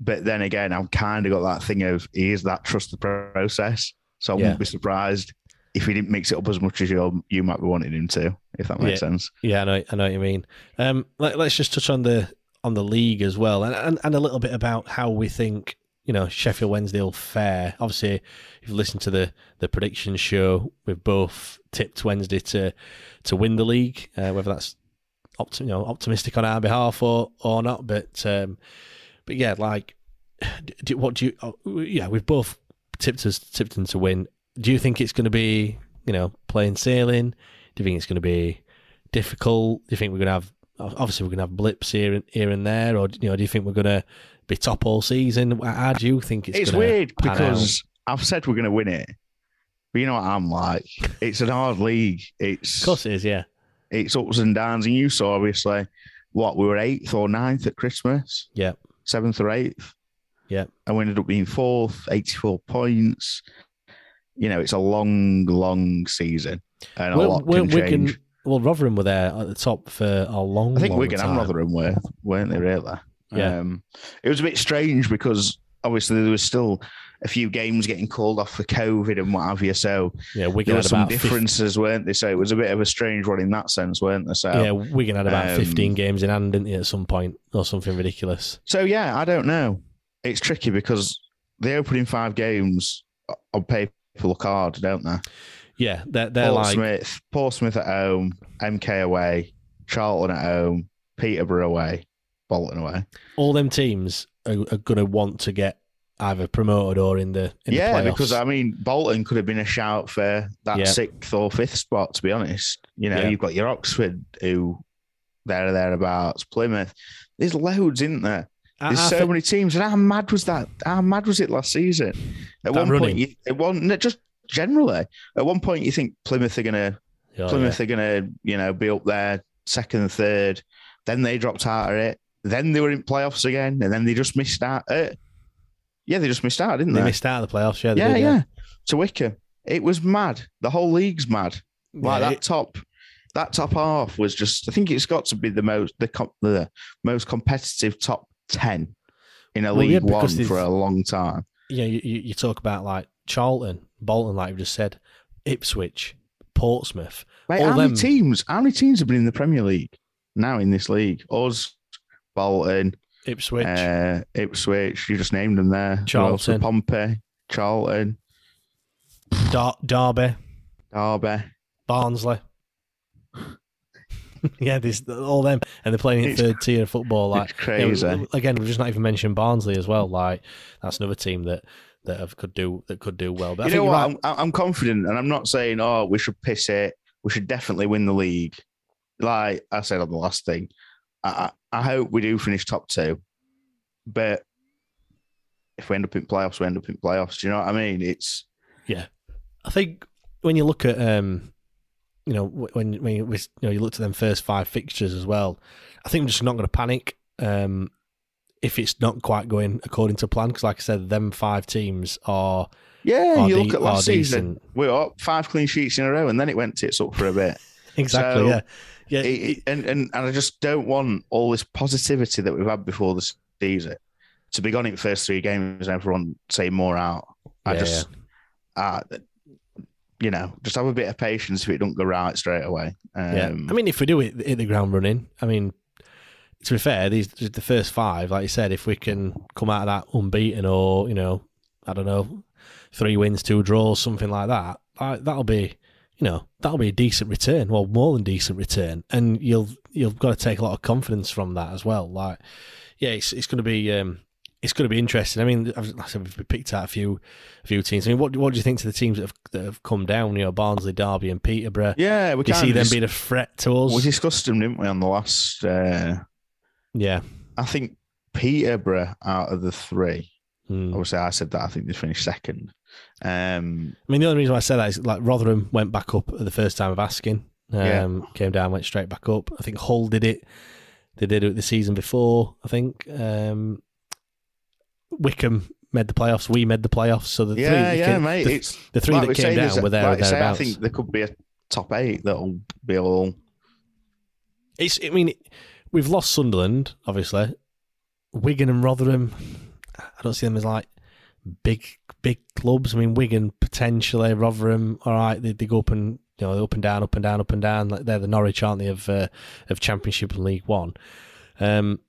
But then again, I've kind of got that thing of is that trust the process. So I yeah. wouldn't be surprised if he didn't mix it up as much as you you might be wanting him to, if that makes yeah. sense. Yeah, I know, I know what you mean. Um, let, us just touch on the on the league as well, and, and and a little bit about how we think you know Sheffield Wednesday will fare. Obviously, if you listen to the the prediction show, we've both tipped Wednesday to to win the league, uh, whether that's optim- you know optimistic on our behalf or or not. But um, but yeah, like, do, what do you? Oh, yeah, we've both tipped us tipped them to win. Do you think it's going to be you know plain sailing? Do you think it's going to be difficult? Do you think we're going to have obviously we're going to have blips here and here and there, or you know do you think we're going to be top all season? How do you think it's? It's weird because out? I've said we're going to win it, but you know what I'm like. It's an hard league. It's of course it is. Yeah, it's ups and downs, and you saw obviously what we were eighth or ninth at Christmas. Yeah, seventh or eighth. Yeah. And we ended up being fourth, 84 points. You know, it's a long, long season. And well, a lot can Wigan, change. Well, Rotherham were there at the top for a long I think long Wigan time. and Rotherham were, weren't they, really? Yeah. Um, it was a bit strange because obviously there was still a few games getting called off for COVID and what have you. So yeah, Wigan there were some 50... differences, weren't they? So it was a bit of a strange one in that sense, weren't there? So yeah, Wigan had about um, 15 games in hand, didn't they, at some point, or something ridiculous. So yeah, I don't know it's tricky because the opening five games on paper look hard, don't they? Yeah, they're, they're Portsmouth, like Portsmouth at home, MK away, Charlton at home, Peterborough away, Bolton away. All them teams are, are going to want to get either promoted or in the in yeah. The because I mean, Bolton could have been a shout for that yeah. sixth or fifth spot. To be honest, you know, yeah. you've got your Oxford who there thereabouts, Plymouth. There's loads, isn't there? I- There's I so think- many teams, and how mad was that? How mad was it last season? At That one running. point, you, at one just generally, at one point, you think Plymouth are gonna Oh, Plymouth are gonna you know be up there second and third. Then they dropped out of it. Then they were in playoffs again, and then they just missed out. Uh, yeah, they just missed out, didn't They they? missed out of the playoffs. Yeah, they yeah, did, yeah. To Wycombe, it was mad. The whole league's mad. Like Yeah, that it- top, that top half was just. I think it's got to be the most the the most competitive top ten in a Well, yeah, League One for a long time. Yeah, you, you, talk about like Charlton, Bolton, like you just said, Ipswich, Portsmouth. Mate, all how them, many teams? How many teams have been in the Premier League now in this league? Us, Bolton, Ipswich, uh, Ipswich. You just named them there. Charlton. Pompey, Charlton, Dar- Derby, Derby. Barnsley. yeah, there's all them, and they're playing in third tier football. Like it's you know, crazy. again, we've just not even mentioned Barnsley as well. Like that's another team that that have, could do that could do well. But you know what? right. I'm, I'm confident, and I'm not saying, oh, we should piss it. We should definitely win the league. Like I said on the last thing, I, I I hope we do finish top two. But if we end up in playoffs, we end up in playoffs. Do you know what I mean? It's Yeah, I think when you look at um, you know, when when you, you know you look at them first five fixtures as well, I think I'm just not going to panic um, if it's not quite going according to plan. Because, like I said, them five teams are yeah. are you de- look at last season, decent. we were up five clean sheets in a row, and then it went tits up for a bit. Exactly, So, yeah. Yeah, it- it- and, and and I just don't want all this positivity that we've had before the season to be gone in the first three games and everyone saying more out. I Yeah, just, uh, you know, just have a bit of patience if it don't go right straight away. Um, yeah. I mean, if we do it hit the ground running, I mean, to be fair, these the first five, like you said, if we can come out of that unbeaten or you know, I don't know, three wins, two draws, something like that, like, that'll be, you know, that'll be a decent return. Well, more than decent return, and you'll you've got to take a lot of confidence from that as well. Like, yeah, it's it's going to be. Um, it's going to be interesting. I mean, I've- I said, we've picked out a few, a few teams. I mean, what what do you think to the teams that have, that have come down? You know, Barnsley, Derby, and Peterborough. Yeah, we do you see them being a threat to us? we discussed them, didn't we, on the last? Uh, yeah, I think Peterborough out of the three. Hmm. Obviously, I said that. I think they finished second. Um, I mean, the only reason why I said that is like Rotherham went back up at the first time of asking. Um, Yeah. Came down, went straight back up. I think Hull did it. They did it the season before. I think um, Wycombe made the playoffs. We made the playoffs. So the yeah, three, yeah, the, mate. The, it's the three like that came down were there like say, I think there could be a top eight that'll be all. It's. I mean, we've lost Sunderland, obviously. Wigan and Rotherham. I don't see them as like big, big clubs. I mean, Wigan potentially, Rotherham. All right, they, they go up and you know up and down, up and down, up and down. Like they're the Norwich, aren't they, of uh, of Championship and League One. Um,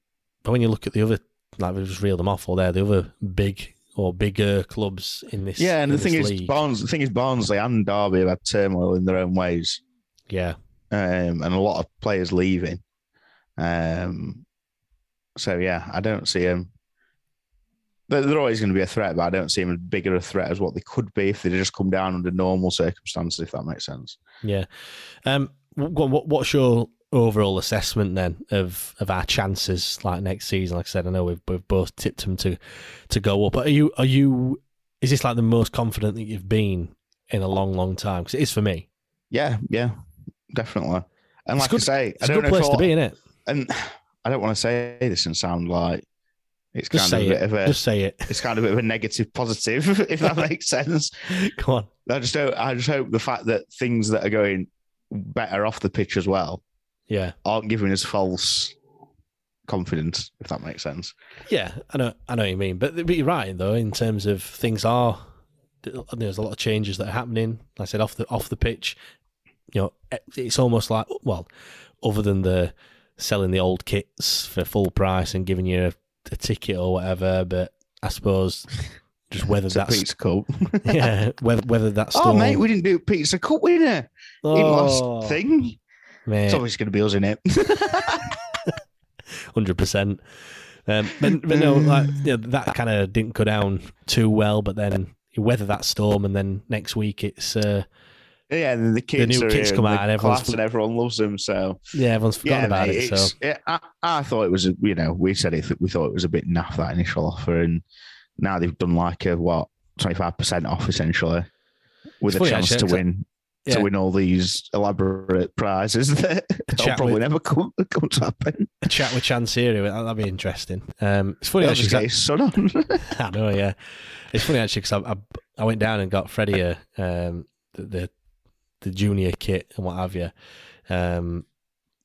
but when you look at the other, like we just reeled them off, all there, the other big or bigger clubs in this. Yeah, and the thing is, league. Barnes. The thing is, Barnsley and Derby have had turmoil in their own ways, yeah, um, and a lot of players leaving. Um, so yeah, I don't see them. They're, they're always going to be a threat, but I don't see them as bigger a threat as what they could be if they just come down under normal circumstances. If that makes sense. Yeah. Um. What, what what's your overall assessment then of of our chances like next season? Like I said, I know we've we've both tipped them to to go up. But are you are you? Is this like the most confident that you've been in a long, long time? Because it is for me. Yeah, yeah, definitely. And It's like good- I say, it's I a don't good know place to be, it. And I don't want to say this and sound like it's Just kind of a bit it. of a Just say it. It's kind of a bit of a negative positive, if that makes sense. Come on. I just don't. I just hope the fact that things that are going better off the pitch as well Yeah. aren't giving us false confidence, if that makes sense. Yeah, I know, I know what you mean, but, but you're right though. In terms of things are, there's a lot of changes that are happening. Like I said off the off the pitch, you know, it's almost like well, other than the selling the old kits for full price and giving you a, a ticket or whatever, but I suppose just whether that's Pizza Cup. yeah, whether whether that's oh, mate, we didn't do Pizza Cup winner in Oh, last thing. Mate. It's always going to be us in it. hundred percent. Um, but, but no, like you know, that kind of didn't go down too well. But then you weather that storm, and then next week it's uh, Yeah, and the kids new are kids come out and everyone's and everyone loves them. So Yeah, everyone's forgotten yeah, about it. So I, I thought it was, you know, we said it. We thought it was a bit naff that initial offer, and now they've done like a what twenty five percent off essentially, with It's a funny, chance actually, to win yeah. to win all these elaborate prizes that probably with- never come, come to happen. a chat with Chance here, that'd be interesting. Um, it's funny He'll actually. just 'cause get his son on. I know, yeah. It's funny actually because I, I I went down and got Freddie a, um, the, the the junior kit and what have you, um,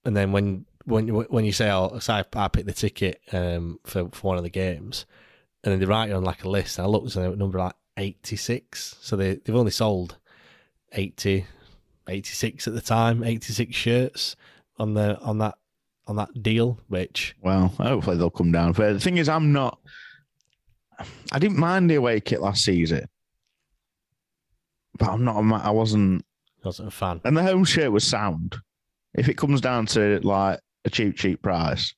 and then when when you- when you say oh so I, I picked the ticket um, for for one of the games, and then they write it on like a list, and I looked at the number like eighty six, so they they've only sold 80, 86 at the time, eighty six shirts on the on that on that deal, which Well, hopefully they'll come down. But the thing is, I'm not. I didn't mind the away kit last season, but I'm not. a I wasn't. wasn't a fan. And the home shirt was sound. If it comes down to like a cheap, cheap price,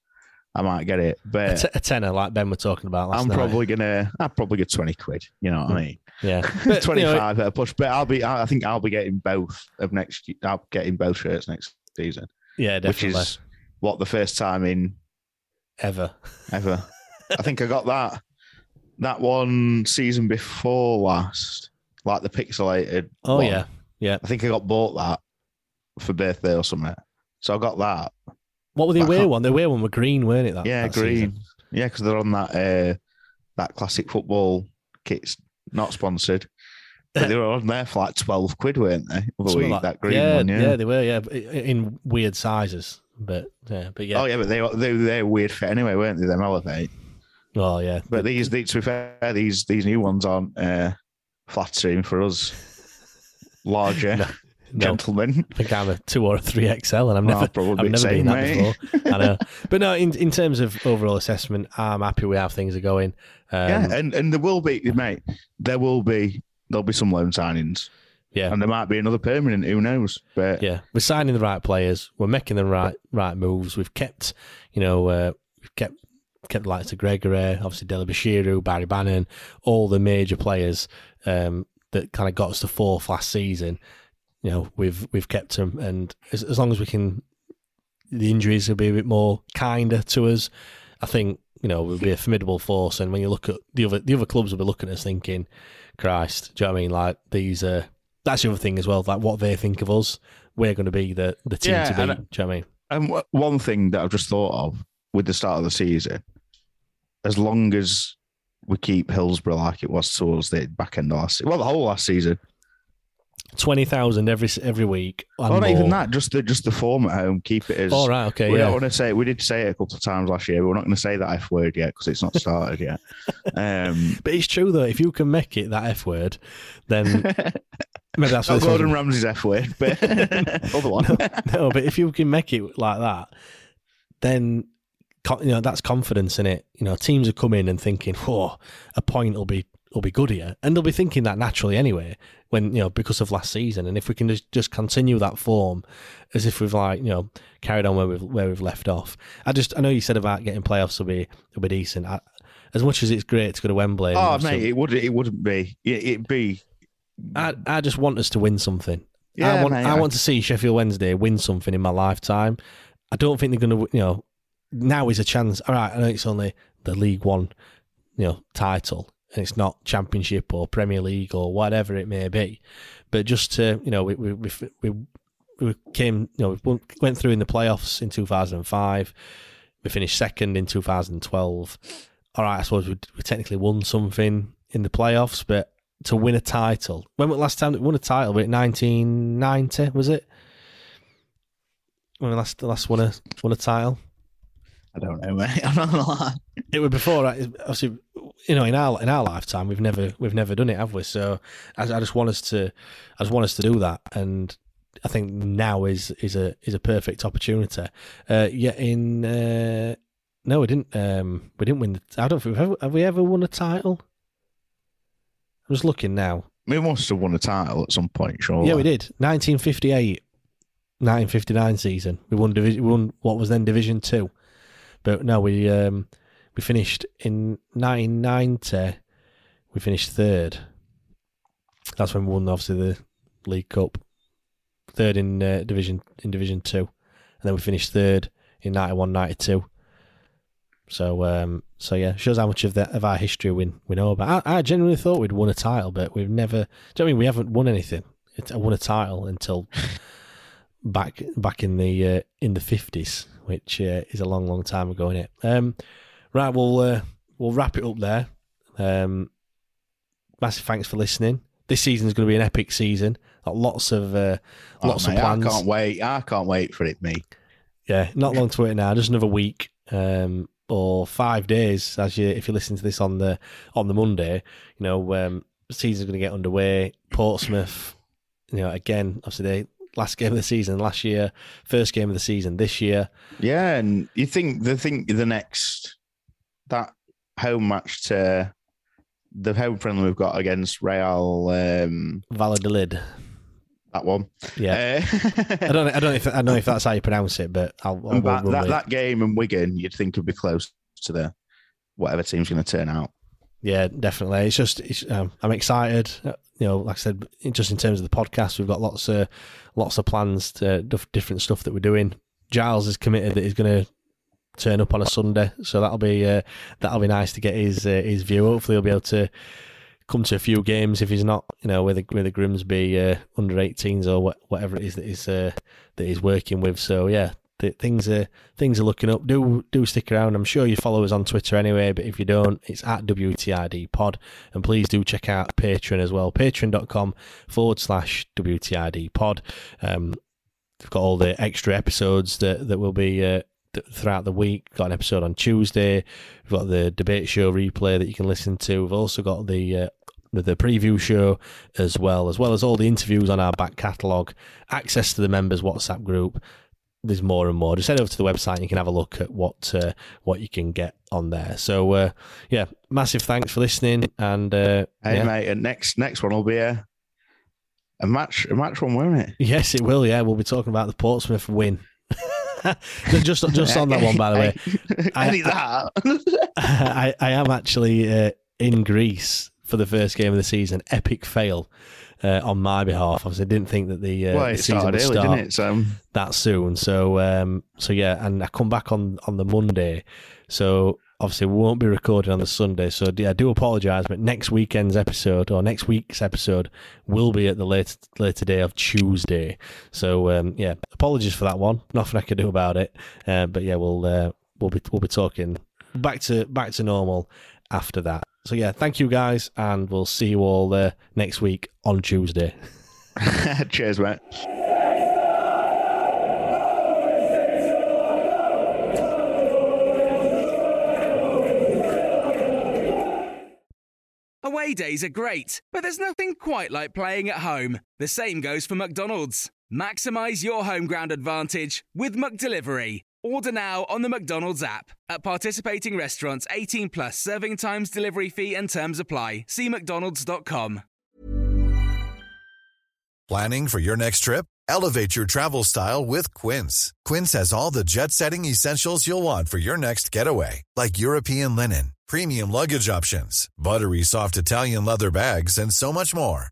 I might get it. But t- a tenner like Ben were talking about last I'm night. probably gonna. I'll probably get twenty quid. You know what I hmm. mean? Yeah, But, you know, twenty five at a push. But I'll be. I I think I'll be getting both of next. I'll getting both shirts next season. Yeah, definitely. Which is what the first time in ever. ever. I think I got that that one season before last, like the pixelated. Oh one. yeah, yeah. I think I got bought that for birthday or something. So I got that. What were the But I away can't- one? The away one were green, weren't it? That, yeah, that green. season? Yeah, because they're on that uh, that classic football kits, not sponsored. But they were on there for like twelve quid, weren't they? Week, like- that green yeah, one, yeah. yeah. they were. Yeah, in weird sizes, but yeah, but yeah. Oh yeah, but they they they're weird fit anyway, weren't they? Them elevate. Oh yeah. But these, these to be fair, these these new ones aren't uh, flattering for us larger No. Gentlemen. I think I'm a two or a three XL, and I've Well, never, probably I've never same, been that mate. before. I know, but no. In in terms of overall assessment, I'm happy with how things are going. Um, yeah, and and there will be, mate. There will be there'll be some loan signings, yeah, and there might be another permanent. Who knows? But yeah. We're signing the right players. We're making the right right moves. We've kept, you know, uh, we've kept kept the likes of Gregory, obviously Dele-Bashiru, Barry Bannon, all the major players um, that kind of got us to fourth last season. You know, we've we've kept them, and as, as long as we can, the injuries will be a bit more kinder to us. I think you know we'll be a formidable force. And when you look at the other the other clubs, will be looking at us thinking, "Christ, do you know what I mean? Like these are." That's the other thing as well. Like what they think of us, we're going to be the the team Yeah, to beat. and Do you know what I mean? And w- one thing that I've just thought of with the start of the season, as long as we keep Hillsborough like it was towards the back end of last season, well, the whole last season. Twenty thousand every every week. and Oh, not even that. Just the just the form at home. Keep it as. All right, okay, We yeah. don't want to say. We did say it a couple of times last year. We're not going to say that f word yet because it's not started yet. Um, But it's true though. If you can make it that f word, then maybe that's what Gordon Ramsay's f word, but other one. no, but if you can make it like that, then you know that's confidence in it. You know, teams are coming and thinking, "Oh, a point will be will be good here," and they'll be thinking that naturally anyway. When you know because of last season, and if we can just, just continue that form, as if we've like you know carried on where we've where we've left off. I just I know you said about getting playoffs will be will be decent. I, as much as it's great to go to Wembley, Oh, mate, some- it would it wouldn't be. It, it'd be. I, I just want us to win something. Yeah, I want mate, I I- want to see Sheffield Wednesday win something in my lifetime. I don't think they're going to, you know, now is a chance. All right, I know it's only the League One, you know, title, it's not Championship or Premier League or whatever it may be, but just to, you know, we we we, we, came, you know, we went through in the playoffs in 2005. We finished second in 2012. All right, I suppose we, we technically won something in the playoffs, but to win a title, when was the last time we won a title? Was it 1990? Was it? When we last last won a won a title? I don't know, mate. I'm not gonna lie. It was before, right? obviously, you know, in our in our lifetime, we've never we've never done it, have we? So, I, I just want us to, I just want us to do that, and I think now is is a is a perfect opportunity. Uh, yeah, in uh, no, we didn't. Um, we didn't win. The, I don't think we've ever, have we ever won a title. I'm just looking now. We must have won a title at some point, sure. Yeah, we did. 1958, 1959 season. We won division. We won what was then Division Two, but no, we um, we finished in 1990. We finished third. That's when we won, obviously, the League Cup. third in uh, division in Division Two, and then we finished third in 91-92. So um, so yeah, shows how much of the of our history we we know about. I, I genuinely thought we'd won a title, but we've never. Do you know I mean we haven't won anything? It's, I won a title until back back in the uh, in the fifties, which uh, is a long, long time ago, isn't it? Um, right, we'll uh, we'll wrap it up there. Um, massive thanks for listening. This season is going to be an epic season. Got lots of uh, Oh, lots mate, of plans. I can't wait. I can't wait for it, me. Yeah, not long to wait now. Just another week um, or five days. As you, if you listen to this on the on the Monday, you know, um, season's going to get underway. Portsmouth, you know, again, obviously the last game of the season last year, first game of the season this year. Yeah, and you think the think the next that home match to the home friendly we've got against Real um Valladolid. that one. Yeah, Uh, I don't, I don't know if I don't know if that's how you pronounce it, but I'll, I'll that, that, that game and Wigan, you'd think would be close to the whatever team's going to turn out. Yeah, definitely. It's just it's, um, I'm excited. Uh, You know, like I said, just in terms of the podcast, we've got lots of lots of plans to dif- different stuff that we're doing. Giles is committed that he's going to turn up on a Sunday, so that'll be uh, that'll be nice to get his uh, his view. Hopefully, he'll be able to come to a few games if he's not, you know, with the with the Grimsby uh, under 18s or what, whatever it is that he's uh, that he's working with. So yeah, th- things are things are looking up. Do do stick around. I'm sure you follow us on Twitter anyway, but if you don't, it's at WTID Pod, and please do check out Patreon as well. Patreon.com forward slash WTID Pod. Um, we've got all the extra episodes that that will be. Uh, Throughout the week, got an episode on Tuesday. We've got the debate show replay that you can listen to. We've also got the uh, the, the preview show as well, as well as all the interviews on our back catalogue, access to the members WhatsApp group. There's more and more. Just head over to the website and you can have a look at what uh, what you can get on there. So uh, yeah, massive thanks for listening. And uh, Hey yeah. mate, and next next one will be a a match a match one, won't it? yes, it will. Yeah, we'll be talking about the Portsmouth win. just just on that one, by the way. I- Any that. I, I am actually uh, in Greece for the first game of the season. Epic fail uh, on my behalf. Obviously, I didn't think that the, uh, well, the season would early, start didn't it? So that soon. So, um, so yeah, and I come back on on the Monday. So obviously, we won't be recording on the Sunday. So yeah, I do apologise, but next weekend's episode or next week's episode will be at the later later day of Tuesday. So um, yeah, apologies for that one. Nothing I can do about it. Uh, but yeah, we'll uh, we'll be we'll be talking back to back to normal after that. So yeah, thank you guys, and we'll see you all uh, next week on Tuesday. cheers, mate. Away days are great, but there's nothing quite like playing at home. The same goes for McDonald's. Maximize your home ground advantage with McDelivery. Order now on the McDonald's app. At participating restaurants, 18 plus serving times, delivery fee, and terms apply. See McDonald's.com. Planning for your next trip? Elevate your travel style with Quince. Quince has all the jet setting essentials you'll want for your next getaway, like European linen, premium luggage options, buttery soft Italian leather bags, and so much more.